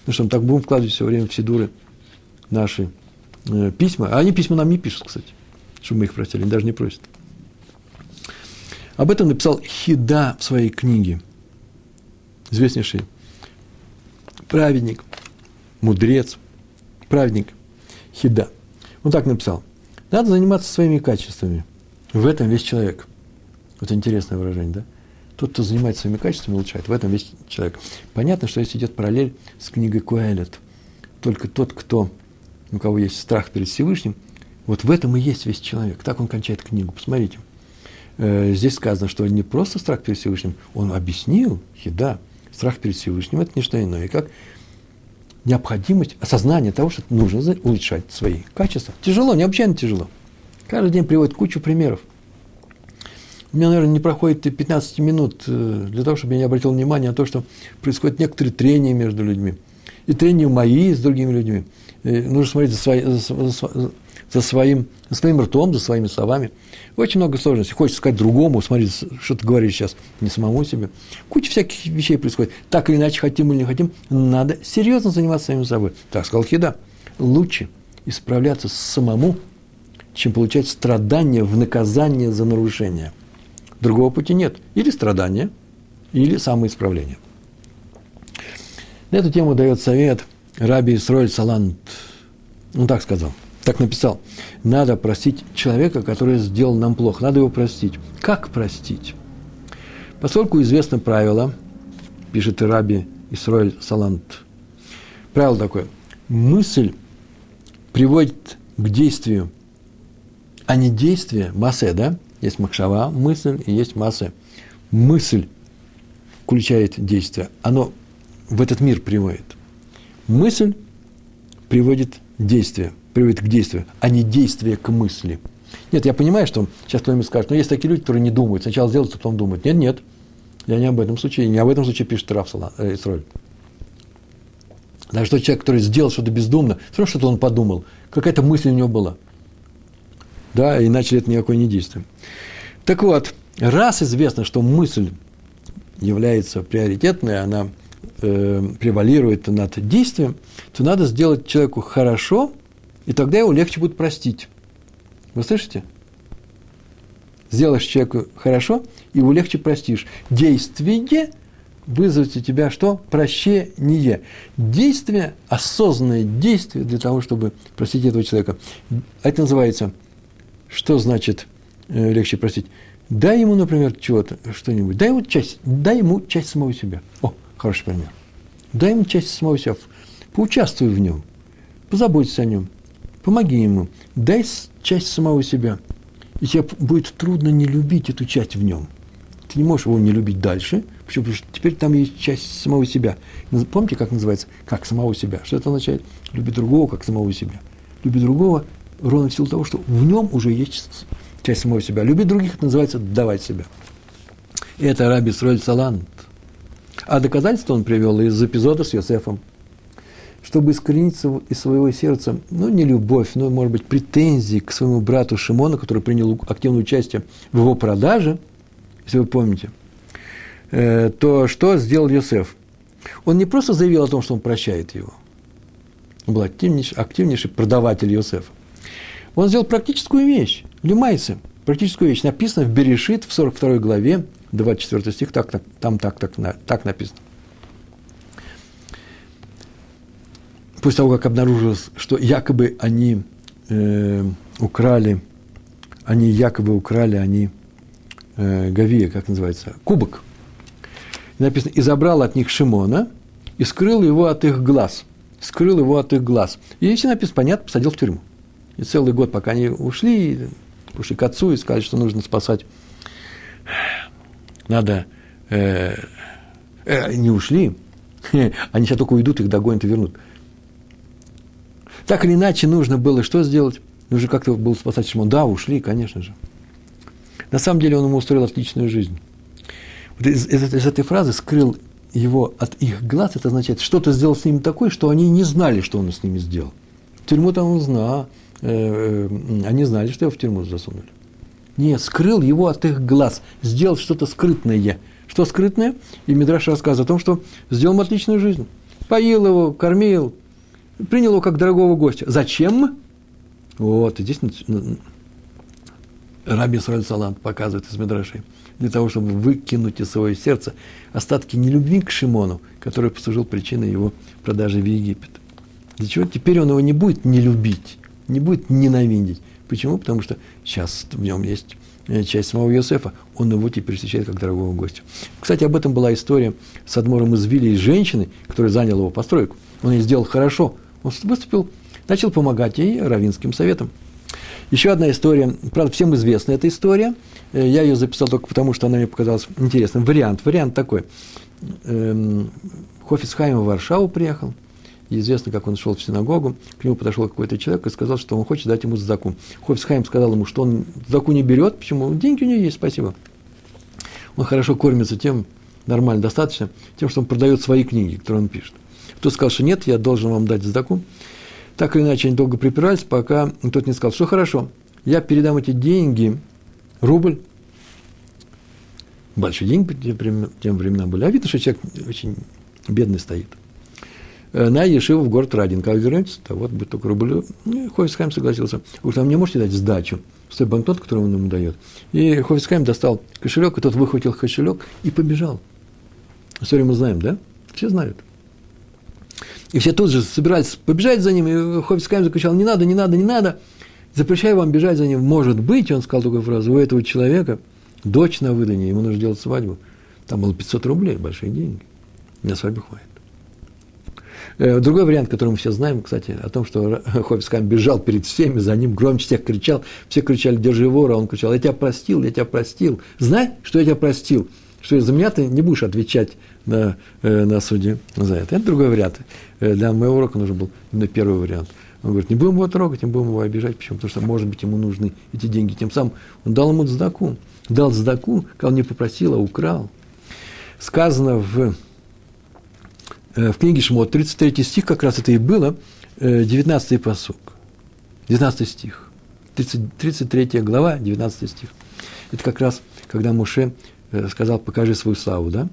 Ну что, мы так будем вкладывать все время в сидуры наши э, письма. А они письма нам не пишут, кстати, чтобы мы их просили, они даже не просят. Об этом написал Хида в своей книге, известнейший праведник, мудрец, праведник Хида. Он так написал. Надо заниматься своими качествами. В этом весь человек. Вот интересное выражение, да? Тот, кто занимается своими качествами, улучшает. В этом весь человек. Понятно, что если идет параллель с книгой Куэлет, только тот, кто, у кого есть страх перед Всевышним, вот в этом и есть весь человек. Так он кончает книгу. Посмотрите. Э, здесь сказано, что не просто страх перед Всевышним, он объяснил, да, страх перед Всевышним – это не что иное, как необходимость, осознание того, что нужно улучшать свои качества. Тяжело, необычайно тяжело. Каждый день приводит кучу примеров. У меня, наверное, не проходит 15 минут э, для того, чтобы я не обратил внимания на то, что происходит некоторые трения между людьми. И трения мои с другими людьми. И нужно смотреть за, свои, за, за, за, своим, своим ртом, за своими словами. Очень много сложностей. Хочется сказать другому, смотри, что ты говоришь сейчас, не самому себе. Куча всяких вещей происходит. Так или иначе, хотим или не хотим, надо серьезно заниматься самим собой. Так сказал Хида. Лучше исправляться самому, чем получать страдания в наказание за нарушение – Другого пути нет. Или страдания, или самоисправление. На эту тему дает совет Раби Исроэль Салант. Он так сказал, так написал. Надо простить человека, который сделал нам плохо. Надо его простить. Как простить? Поскольку известно правило, пишет Раби Исроэль Салант, правило такое. Мысль приводит к действию, а не действие, массе, да, есть махшава, мысль, и есть масса. Мысль включает действие. Оно в этот мир приводит. Мысль приводит действие, приводит к действию, а не действие к мысли. Нет, я понимаю, что сейчас кто-нибудь скажет, но есть такие люди, которые не думают. Сначала сделают, а потом думают. Нет, нет. Я не об этом случае, не об этом случае пишет Раф э, Исроль. Даже тот человек, который сделал что-то бездумно, все равно что-то он подумал. Какая-то мысль у него была – да, иначе это никакое не действие. Так вот, раз известно, что мысль является приоритетной, она э, превалирует над действием, то надо сделать человеку хорошо, и тогда его легче будет простить. Вы слышите? Сделаешь человеку хорошо, его легче простишь. Действие вызовет у тебя что? Прощение. Действие, осознанное действие для того, чтобы простить этого человека. Это называется что значит э, легче простить? дай ему, например, чего-то, что-нибудь, дай ему часть, дай ему часть самого себя. О, хороший пример. Дай ему часть самого себя, поучаствуй в нем, позаботься о нем, помоги ему, дай часть самого себя. И тебе будет трудно не любить эту часть в нем. Ты не можешь его не любить дальше, почему? потому что теперь там есть часть самого себя. Помните, как называется? Как самого себя. Что это означает? Любить другого, как самого себя. Любить другого ровно в силу того, что в нем уже есть часть самого себя. Любить других – это называется давать себя. И это Раби Сроль Салант. А доказательство он привел из эпизода с Йосефом. Чтобы искорениться из своего сердца, ну, не любовь, но, может быть, претензии к своему брату Шимону, который принял активное участие в его продаже, если вы помните, э, то что сделал Йосеф? Он не просто заявил о том, что он прощает его. Он был активнейший, активнейший продаватель Йосефа. Он сделал практическую вещь, лимайцы, практическую вещь. Написано в Берешит, в 42 главе, 24 стих, так, так, там так, так, так написано. После того, как обнаружилось, что якобы они э, украли, они якобы украли, они э, Гавия, как называется, кубок. Написано, и забрал от них Шимона, и скрыл его от их глаз. Скрыл его от их глаз. И если написано, понятно, посадил в тюрьму. И целый год, пока они ушли, ушли к отцу и сказали, что нужно спасать. Надо... Э, э, не ушли. (laughs) Они сейчас только уйдут, их догонят и вернут. Так или иначе, нужно было что сделать? Нужно как-то было спасать Шимон. Да, ушли, конечно же. На самом деле он ему устроил отличную жизнь. Вот из, из, из этой фразы скрыл его от их глаз, это означает, что-то сделал с ними такое, что они не знали, что он с ними сделал. В тюрьму там он знал, они знали, что его в тюрьму засунули. Нет, скрыл его от их глаз, сделал что-то скрытное. Что скрытное? И Мидраш рассказывает о том, что сделал отличную жизнь. Поил его, кормил, принял его как дорогого гостя. Зачем? Вот, и здесь Раби Сроль Салант показывает из Мидрашей. Для того, чтобы выкинуть из своего сердца остатки нелюбви к Шимону, который послужил причиной его продажи в Египет. Для чего теперь он его не будет не любить? Не будет ненавидеть. Почему? Потому что сейчас в нем есть э, часть самого Иосифа, он его теперь встречает как дорогого гостя. Кстати, об этом была история с Адмором из Вилли, из женщины, которая заняла его постройку. Он ей сделал хорошо. Он выступил, начал помогать ей равинским советом. Еще одна история, правда, всем известна эта история. Э, я ее записал только потому, что она мне показалась интересным. Вариант, вариант такой. Эм, Хофицхайм в Варшаву приехал – известно, как он шел в синагогу, к нему подошел какой-то человек и сказал, что он хочет дать ему заку. Хофисхайм сказал ему, что он заку не берет, почему? Деньги у него есть, спасибо. Он хорошо кормится тем, нормально, достаточно, тем, что он продает свои книги, которые он пишет. Кто сказал, что нет, я должен вам дать заку. Так или иначе, они долго припирались, пока тот не сказал, что хорошо, я передам эти деньги, рубль, большие деньги тем временам были, а видно, что человек очень бедный стоит. Э, на Ешиву в город Радин. Когда вернетесь, то вот будет только рубль. Ну, Хофисхайм согласился. Уж там не можете дать сдачу с той банкнот, которую он ему дает. И Хофисхайм достал кошелек, и тот выхватил кошелек и побежал. Историю мы знаем, да? Все знают. И все тут же собирались побежать за ним, и Хофисхайм закричал, не надо, не надо, не надо. Запрещаю вам бежать за ним. Может быть, он сказал такую фразу, у этого человека дочь на выданье, ему нужно делать свадьбу. Там было 500 рублей, большие деньги. На свадьбу хватит. Э, другой вариант, который мы все знаем, кстати, о том, что (laughs) Хофискам бежал перед всеми, за ним громче всех кричал, все кричали «держи вора», он кричал «я тебя простил, я тебя простил». Знай, что я тебя простил, что за меня ты не будешь отвечать на, э, на суде за это. Это другой вариант. Э, для моего урока нужен был именно первый вариант. Он говорит, не будем его трогать, не будем его обижать. Почему? Потому что, может быть, ему нужны эти деньги. Тем самым он дал ему сдаку. Дал сдаку, когда он не попросил, а украл. Сказано в в книге Шмот, 33 стих, как раз это и было, 19 э, посук, 19 стих, 30, 33 глава, 19 стих. Это как раз, когда Муше э, сказал, покажи свою славу, да,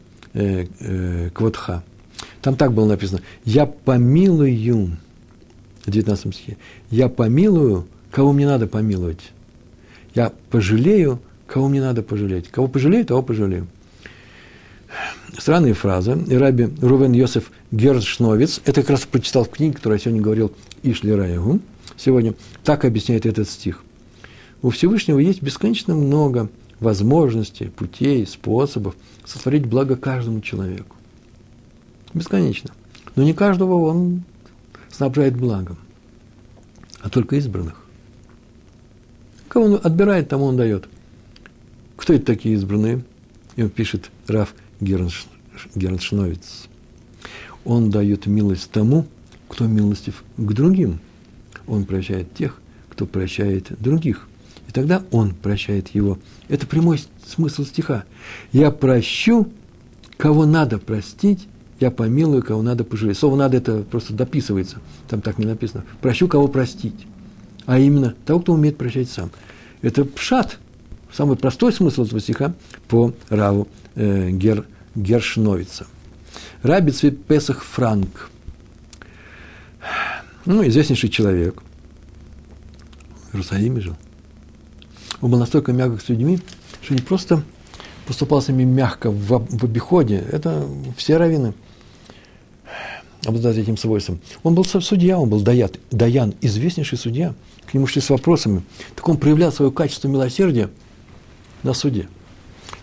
Квотха. Там так было написано, я помилую, в 19 стихе, я помилую, кого мне надо помиловать. Я пожалею, кого мне надо пожалеть. Кого пожалею, того пожалею странная фраза. Раби Рувен Йосеф Гершновиц, это как раз прочитал в книге, которую я сегодня говорил Ишли Раягу, сегодня, так объясняет этот стих. У Всевышнего есть бесконечно много возможностей, путей, способов сотворить благо каждому человеку. Бесконечно. Но не каждого он снабжает благом, а только избранных. Кого он отбирает, тому он дает. Кто это такие избранные? И он пишет Раф Гернш, Герншновиц. Он дает милость тому, кто милостив к другим. Он прощает тех, кто прощает других. И тогда он прощает его. Это прямой смысл стиха. Я прощу, кого надо простить, я помилую, кого надо пожалеть. Слово «надо» это просто дописывается, там так не написано. Прощу, кого простить. А именно того, кто умеет прощать сам. Это пшат, самый простой смысл этого стиха по Раву э, Гер, Гершновица. Раби Цвет Песах Франк, ну, известнейший человек, в Иерусалиме жил. Он был настолько мягок с людьми, что не просто поступал с ними мягко в, в обиходе, это все раввины – обладает этим свойством. Он был судья, он был даят, даян, известнейший судья. К нему шли с вопросами. Так он проявлял свое качество милосердия на суде.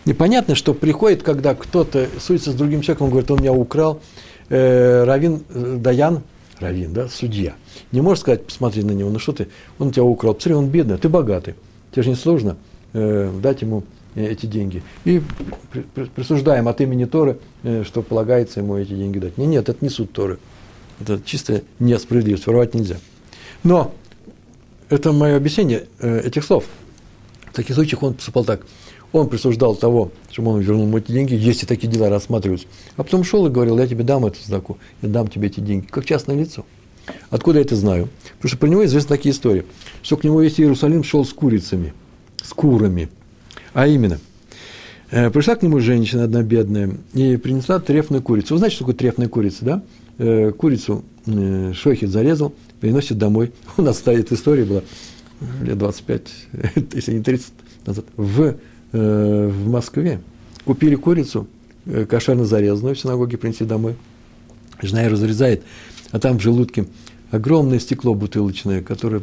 Непонятно, что приходит, когда кто-то судится с другим человеком, говорит, он меня украл. Э, Равин, э, Даян, Равин, да, судья. Не может сказать, посмотри на него, ну что ты, он тебя украл, посмотри, он бедный, ты богатый. Тебе же не сложно э, дать ему Э, эти деньги. И присуждаем от имени Торы, э, что полагается ему эти деньги дать. Нет, нет, это не суд Торы. Это чисто несправедливость, воровать нельзя. Но это мое объяснение э, этих слов. В таких случаях он поступал так. Он присуждал того, чтобы он вернул ему эти деньги, если такие дела рассматриваются. А потом шел и говорил, я тебе дам эту знаку, я дам тебе эти деньги, как частное лицо. Откуда я это знаю? Потому что про него известны такие истории, что к нему весь Иерусалим шел с курицами, с курами – а именно, э, пришла к нему женщина одна бедная и принесла трефную курицу. Вы знаете, что такое трефная курица, да? Э, курицу э, шохит зарезал, приносит домой. (laughs) У нас стоит история была лет 25, (laughs) если не 30 назад, в, в Москве. Купили курицу, кошерно зарезанную в синагоге, принесли домой. Жена ее разрезает, а там в желудке огромное стекло бутылочное, которое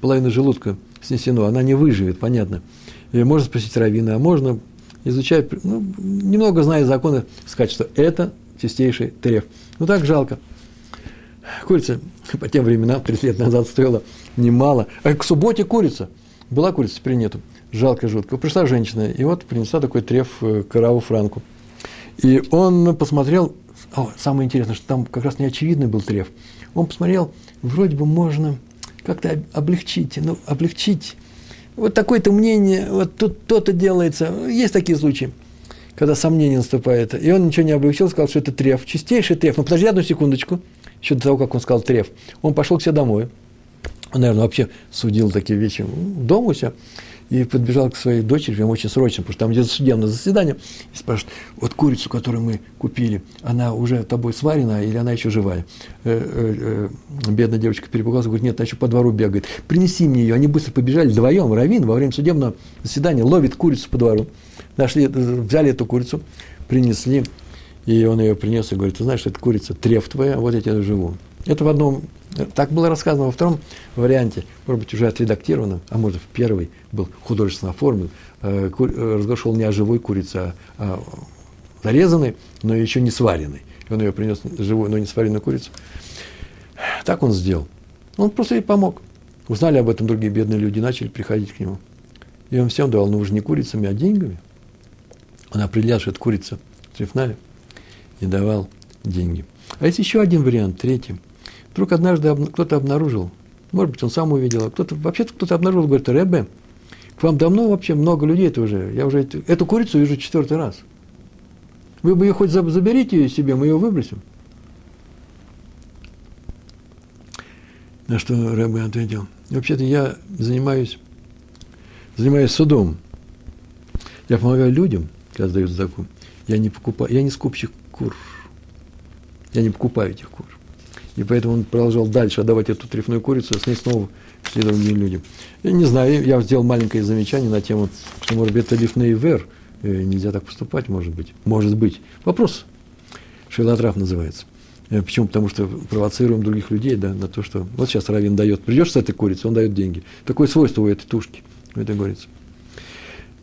половина желудка снесено, она не выживет, понятно. И можно спросить раввина, а можно, изучая, ну, немного зная законы, сказать, что это чистейший треф. Ну, так жалко. Курица по тем временам, 30 лет назад, стоила немало. А к субботе курица. Была курица, теперь нету. Жалко, жутко. Пришла женщина, и вот принесла такой треф э, Караву Франку. И он посмотрел, о, самое интересное, что там как раз неочевидный был треф. Он посмотрел, вроде бы можно как-то облегчить, ну, облегчить вот такое-то мнение, вот тут то-то делается. Есть такие случаи, когда сомнение наступает. И он ничего не облегчил, сказал, что это треф, чистейший треф. Но подожди одну секундочку, еще до того, как он сказал треф. Он пошел к себе домой. Он, наверное, вообще судил такие вещи дома у себя и подбежал к своей дочери, прям очень срочно, потому что там где-то судебное заседание, и спрашивает, вот курицу, которую мы купили, она уже тобой сварена или она еще живая? Э, э, э, бедная девочка перепугалась, говорит, нет, она еще по двору бегает. Принеси мне ее. Они быстро побежали вдвоем, Равин во время судебного заседания ловит курицу по двору. Нашли, взяли эту курицу, принесли, и он ее принес и говорит, ты знаешь, это курица, треф твоя, вот я тебя живу. Это в одном, так было рассказано во втором варианте, может быть, уже отредактировано, а может, в первый был художественно оформлен. Э, э, разговор не о живой курице, а, зарезанной, но еще не сваренной. И он ее принес живую, но не сваренную курицу. Так он сделал. Он просто ей помог. Узнали об этом другие бедные люди, начали приходить к нему. И он всем давал, ну уже не курицами, а деньгами. Он определял, что это курица трефная, и давал деньги. А есть еще один вариант, третий – Вдруг однажды кто-то обнаружил, может быть, он сам увидел, а кто-то, вообще-то кто-то обнаружил, говорит, Рэбе, к вам давно вообще много людей это уже, я уже эту, эту курицу вижу четвертый раз. Вы бы ее хоть заберите себе, мы ее выбросим. На что Рэбе ответил, вообще-то я занимаюсь, занимаюсь судом. Я помогаю людям, когда сдают закон. Я не покупаю, я не скупщик кур. Я не покупаю этих кур. И поэтому он продолжал дальше отдавать эту трефную курицу, а с ней снова шли другие люди. Я не знаю, я сделал маленькое замечание на тему, что, может быть, это лифней вер, э, нельзя так поступать, может быть. Может быть. Вопрос. Шейлотрав называется. Э, почему? Потому что провоцируем других людей да, на то, что вот сейчас Равин дает, придешь с этой курицей, он дает деньги. Такое свойство у этой тушки, у этой говорится.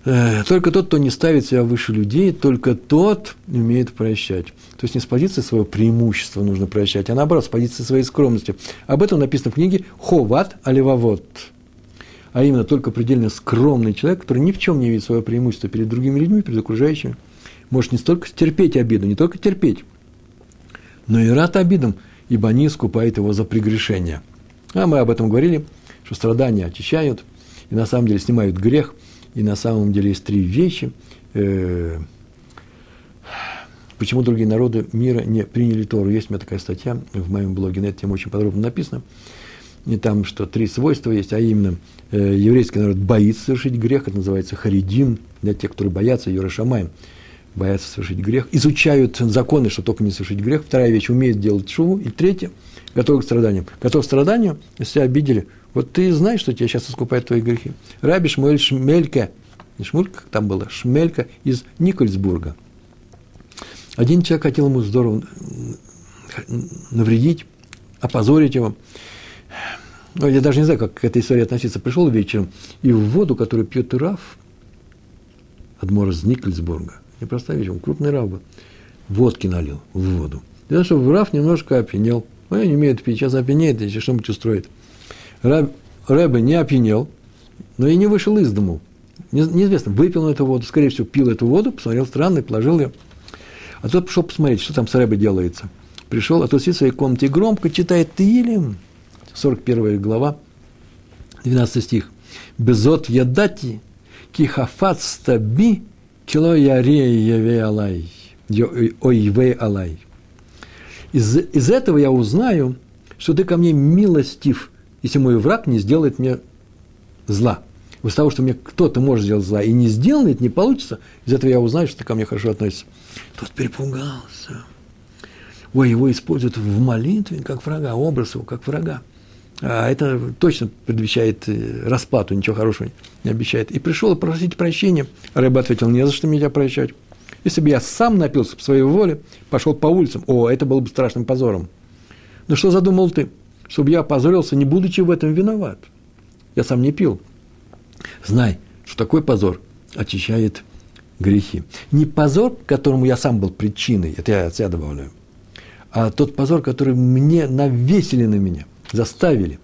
Э, только тот, кто не ставит себя выше людей, только тот умеет прощать. То есть не с позиции своего преимущества нужно прощать, а наоборот, с позиции своей скромности. Об этом написано в книге «Ховат Аливавот». А именно, только предельно скромный человек, который ни в чем не видит свое преимущество перед другими людьми, перед окружающими, может не столько терпеть обиду, не только терпеть, но и рад обидам, ибо они искупают его за прегрешение. А мы об этом говорили, что страдания очищают, и на самом деле снимают грех – и на самом деле есть три вещи. Э, почему другие народы мира не приняли Тору? Есть у меня такая статья в моем блоге, на эту тему очень подробно написано. И там, что три свойства есть, а именно э, еврейский народ боится совершить грех, это называется харидим, для тех, которые боятся, Йорошамаем, боятся совершить грех, изучают законы, что только не совершить грех. Вторая вещь, умеет делать шуву. И третья, готовы к страданиям. Готов к страданию, если обидели – вот ты знаешь, что тебя сейчас искупает твои грехи. Раби Шмуэль Шмелька, не Шмулька, там было, Шмелька из Никольсбурга. Один человек хотел ему здорово навредить, опозорить его. Ну, я даже не знаю, как к этой истории относиться. Пришел вечером, и в воду, которую пьет Раф, Адмор из Никольсбурга, непростая вещь, он крупный Раф был, водки налил в воду. Для того, чтобы Раф немножко опьянел. Ну, не умею пить, сейчас опьянеет, если что-нибудь устроит – Рэбе не опьянел, но и не вышел из дому. Неизвестно, выпил он эту воду, скорее всего, пил эту воду, посмотрел странно положил ее. А тот пришел посмотреть, что там с Рэбе делается. Пришел, а тот сидит в своей комнате и громко читает Тилим, 41 глава, 12 стих. «Безот ядати, кихафат стаби, кило яре алай, ойве алай». Из, из этого я узнаю, что ты ко мне милостив – если мой враг не сделает мне зла. Из того, что мне кто-то может сделать зла и не сделает, не получится, из этого я узнаю, что ты ко мне хорошо относишься. Тот перепугался. Ой, его используют в молитве как врага, образ его как врага. А это точно предвещает э, расплату, ничего хорошего не обещает. И пришел просить прощения. Рыба ответил, не за что меня прощать. Если бы я сам напился по своей воле, пошел по улицам, о, это было бы страшным позором. Ну что задумал ты? Чтобы я опозорился, не будучи в этом виноват. Я сам не пил. Знай, что такой позор очищает грехи. Не позор, которому я сам был причиной, это я от себя добавляю, а тот позор, который мне навесили на меня, заставили.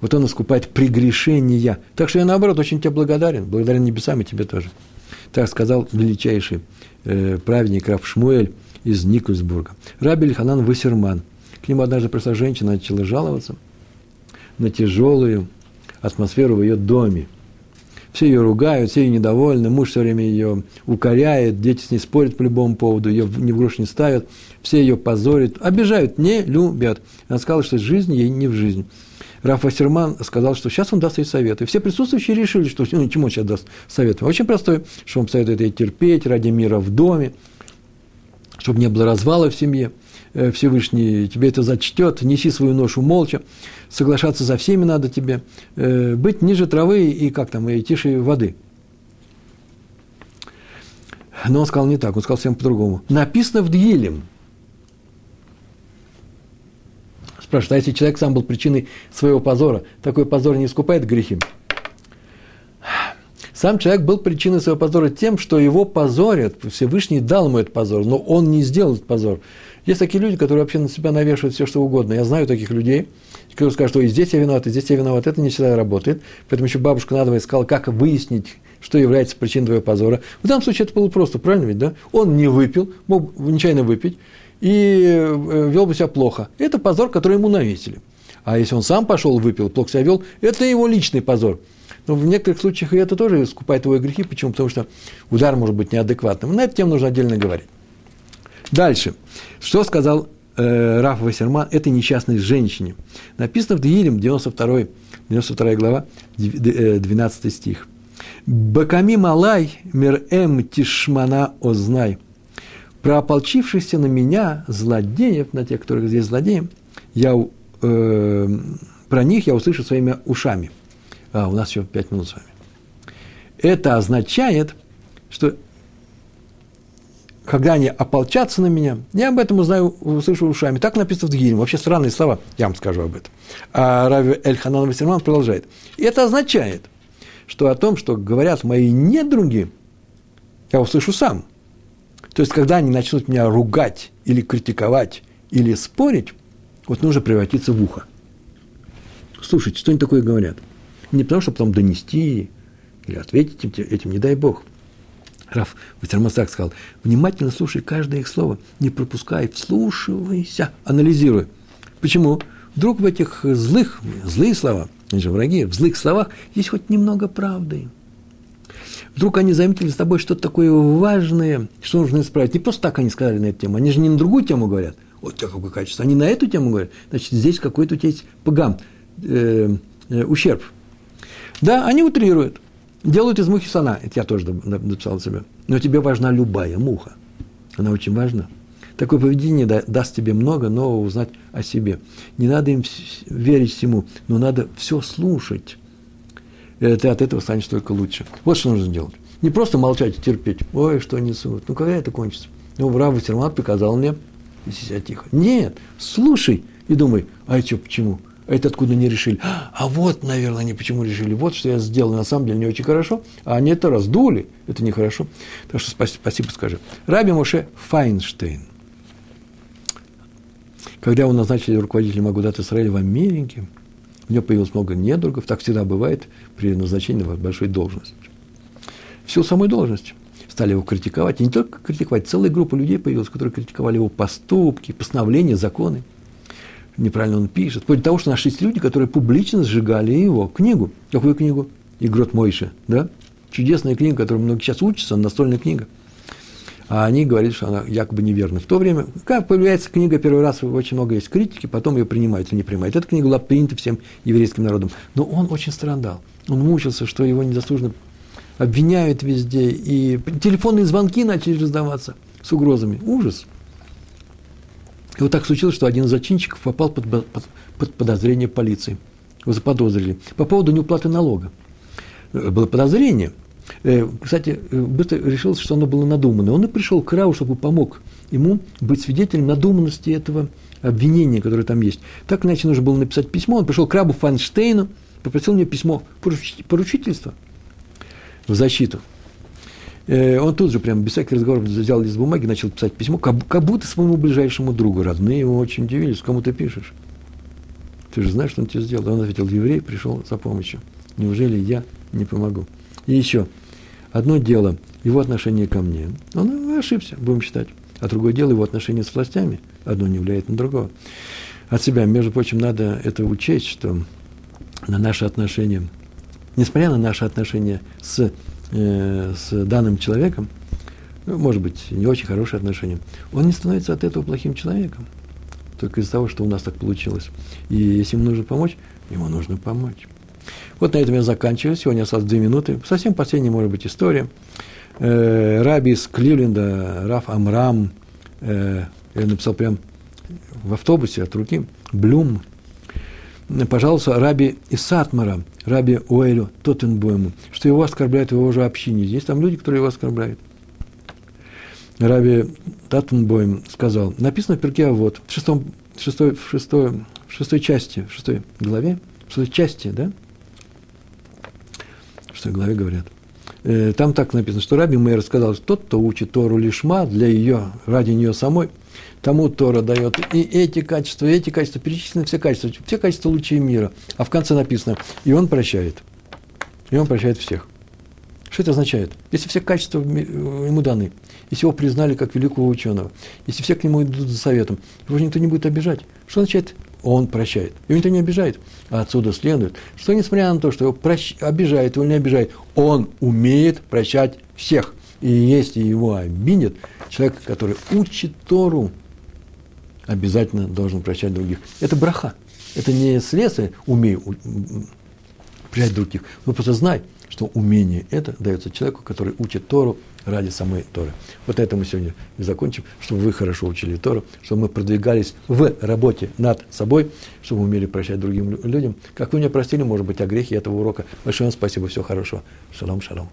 Вот он искупает прегрешения. Так что я, наоборот, очень тебе благодарен. Благодарен небесам и тебе тоже. Так сказал величайший э, праведник Раф Шмуэль из Никольсбурга. Рабель Ханан Вассерман – к нему однажды пришла женщина, начала жаловаться на тяжелую атмосферу в ее доме. Все ее ругают, все ее недовольны, муж все время ее укоряет, дети с ней спорят по любому поводу, ее ни в грош не ставят, все ее позорят, обижают, не любят. Она сказала, что жизнь ей не в жизнь. Раф Вассерман сказал, что сейчас он даст ей советы. Все присутствующие решили, что ну, чему он сейчас даст советы. Очень простой, что он советует ей терпеть ради мира в доме, чтобы не было развала в семье. Э, Всевышний тебе это зачтет, неси свою ношу молча, соглашаться за всеми надо тебе, э, быть ниже травы и как там, и тише воды. Но он сказал не так, он сказал всем по-другому. Написано в Дгилем. Спрашивает, а если человек сам был причиной своего позора, такой позор не искупает грехи? Сам человек был причиной своего позора тем, что его позорят. Всевышний дал ему этот позор, но он не сделал этот позор. Есть такие люди, которые вообще на себя навешивают все, что угодно. Я знаю таких людей, которые скажут, что и здесь я виноват, и здесь я виноват. Это не всегда работает. Поэтому еще бабушка надо искала, как выяснить, что является причиной твоего позора. В данном случае это было просто, правильно ведь, да? Он не выпил, мог нечаянно выпить, и э, вел бы себя плохо. Это позор, который ему навесили. А если он сам пошел, выпил, плохо себя вел, это его личный позор. Но в некоторых случаях и это тоже искупает его грехи. Почему? Потому что удар может быть неадекватным. На эту тему нужно отдельно говорить. Дальше. Что сказал э, Раф Вассерман этой несчастной женщине? Написано в Деилем, 92, 92 глава, 12 э, стих. «Баками малай мир эм тишмана ознай». Про ополчившихся на меня злодеев, на тех, которых здесь злодеем, я, э, про них я услышу своими ушами. А, у нас еще пять минут с вами. Это означает, что когда они ополчатся на меня, я об этом узнаю, услышу ушами. Так написано в Дгилем. Вообще странные слова, я вам скажу об этом. А Рави Эль Ханан Вассерман продолжает. И это означает, что о том, что говорят мои недруги, я услышу сам. То есть, когда они начнут меня ругать или критиковать, или спорить, вот нужно превратиться в ухо. Слушайте, что они такое говорят? Не потому, что потом донести или ответить этим не дай Бог. Раф Ватермасак сказал, внимательно слушай каждое их слово, не пропускай, вслушивайся, анализируй. Почему? Вдруг в этих злых, злые слова, они же враги, в злых словах есть хоть немного правды. Вдруг они заметили с тобой что-то такое важное, что нужно исправить. Не просто так они сказали на эту тему, они же не на другую тему говорят. Вот какое качество. Они на эту тему говорят. Значит, здесь какой-то у тебя есть погам, э, э, ущерб. Да, они утрируют. Делают из мухи сана. Это я тоже написал себе. Но тебе важна любая муха. Она очень важна. Такое поведение даст тебе много нового узнать о себе. Не надо им верить всему, но надо все слушать. И ты от этого станешь только лучше. Вот что нужно делать. Не просто молчать и терпеть. Ой, что несут. Ну, когда это кончится? Ну, Рав Вассермат приказал мне вести тихо. Нет, слушай и думай, а что, почему? Это откуда не решили? А вот, наверное, они почему решили. Вот что я сделал, на самом деле не очень хорошо, а они это раздули. Это нехорошо. Так что спасибо, спасибо скажи. Раби Моше Файнштейн. Когда его назначили руководителем Агудат Израиля в Америке, у него появилось много недругов, так всегда бывает при назначении в большой должности. В силу самой должности стали его критиковать, и не только критиковать, целая группа людей появилась, которые критиковали его поступки, постановления, законы неправильно он пишет. Вплоть до того, что нашлись люди, которые публично сжигали его книгу. Какую книгу? Игрот Мойши, да? Чудесная книга, которую многие сейчас учатся, настольная книга. А они говорят, что она якобы неверна. В то время, как появляется книга первый раз, очень много есть критики, потом ее принимают или не принимают. Эта книга была принята всем еврейским народом. Но он очень страдал. Он мучился, что его незаслуженно обвиняют везде. И телефонные звонки начали раздаваться с угрозами. Ужас. И вот так случилось, что один из зачинщиков попал под, под, под подозрение полиции. Его заподозрили. По поводу неуплаты налога. Э, было подозрение. Э, кстати, э, быстро решилось, что оно было надуманное. Он и пришел к Рау, чтобы помог ему быть свидетелем надуманности этого обвинения, которое там есть. Так иначе нужно было написать письмо. Он пришел к Рабу Файнштейну, попросил мне письмо поручительства в защиту. Э, он тут же, прям без всяких разговоров, взял лист бумаги, начал писать письмо, как, будто своему ближайшему другу. Родные его очень удивились, кому ты пишешь? Ты же знаешь, что он тебе сделал. Он ответил, еврей пришел за помощью. Неужели я не помогу? И еще, одно дело, его отношение ко мне. Он ошибся, будем считать. А другое дело, его отношение с властями. Одно не влияет на другое. От себя, между прочим, надо это учесть, что на наши отношения, несмотря на наши отношения с э, с данным человеком, ну, может быть, не очень хорошие отношения, он не становится от этого плохим человеком. Только из-за того, что у нас так получилось. И если ему нужно помочь, ему нужно помочь. Вот на этом я заканчиваю. Сегодня осталось две минуты. Совсем последняя, может быть, история. Э, Раби из Кливленда, Раф Амрам, э, я написал прям в автобусе от руки, Блюм, пожалуйста, раби Исатмара, раби Уэлю Тоттенбойму, что его оскорбляют в его же общине. Есть там люди, которые его оскорбляют. Раби Тоттенбойм сказал, написано в перке, вот, в, шестом, в, шестой, в, шестой, в шестой части, в шестой главе, в шестой части, да? В шестой главе говорят. Э, там так написано, что Раби Мейер сказал, что тот, кто учит Тору лишма для ее, ради нее самой, тому Тора дает и эти качества, и эти качества, перечислены все качества, все качества лучей мира. А в конце написано, и он прощает. И он прощает всех. Что это означает? Если все качества ему даны, если его признали как великого ученого, если все к нему идут за советом, его же никто не будет обижать. Что означает он прощает? Его никто не обижает. А отсюда следует, что несмотря на то, что его прощ... обижает, его не обижает, он умеет прощать всех. И если его обидят, человек, который учит Тору, обязательно должен прощать других. Это браха. Это не следствие умей прощать других. Но просто знай, что умение это дается человеку, который учит Тору ради самой Торы. Вот это мы сегодня и закончим, чтобы вы хорошо учили Тору, чтобы мы продвигались в работе над собой, чтобы мы умели прощать другим людям. Как вы мне простили, может быть, о грехе этого урока. Большое вам спасибо, всего хорошего. Шалом, шалом.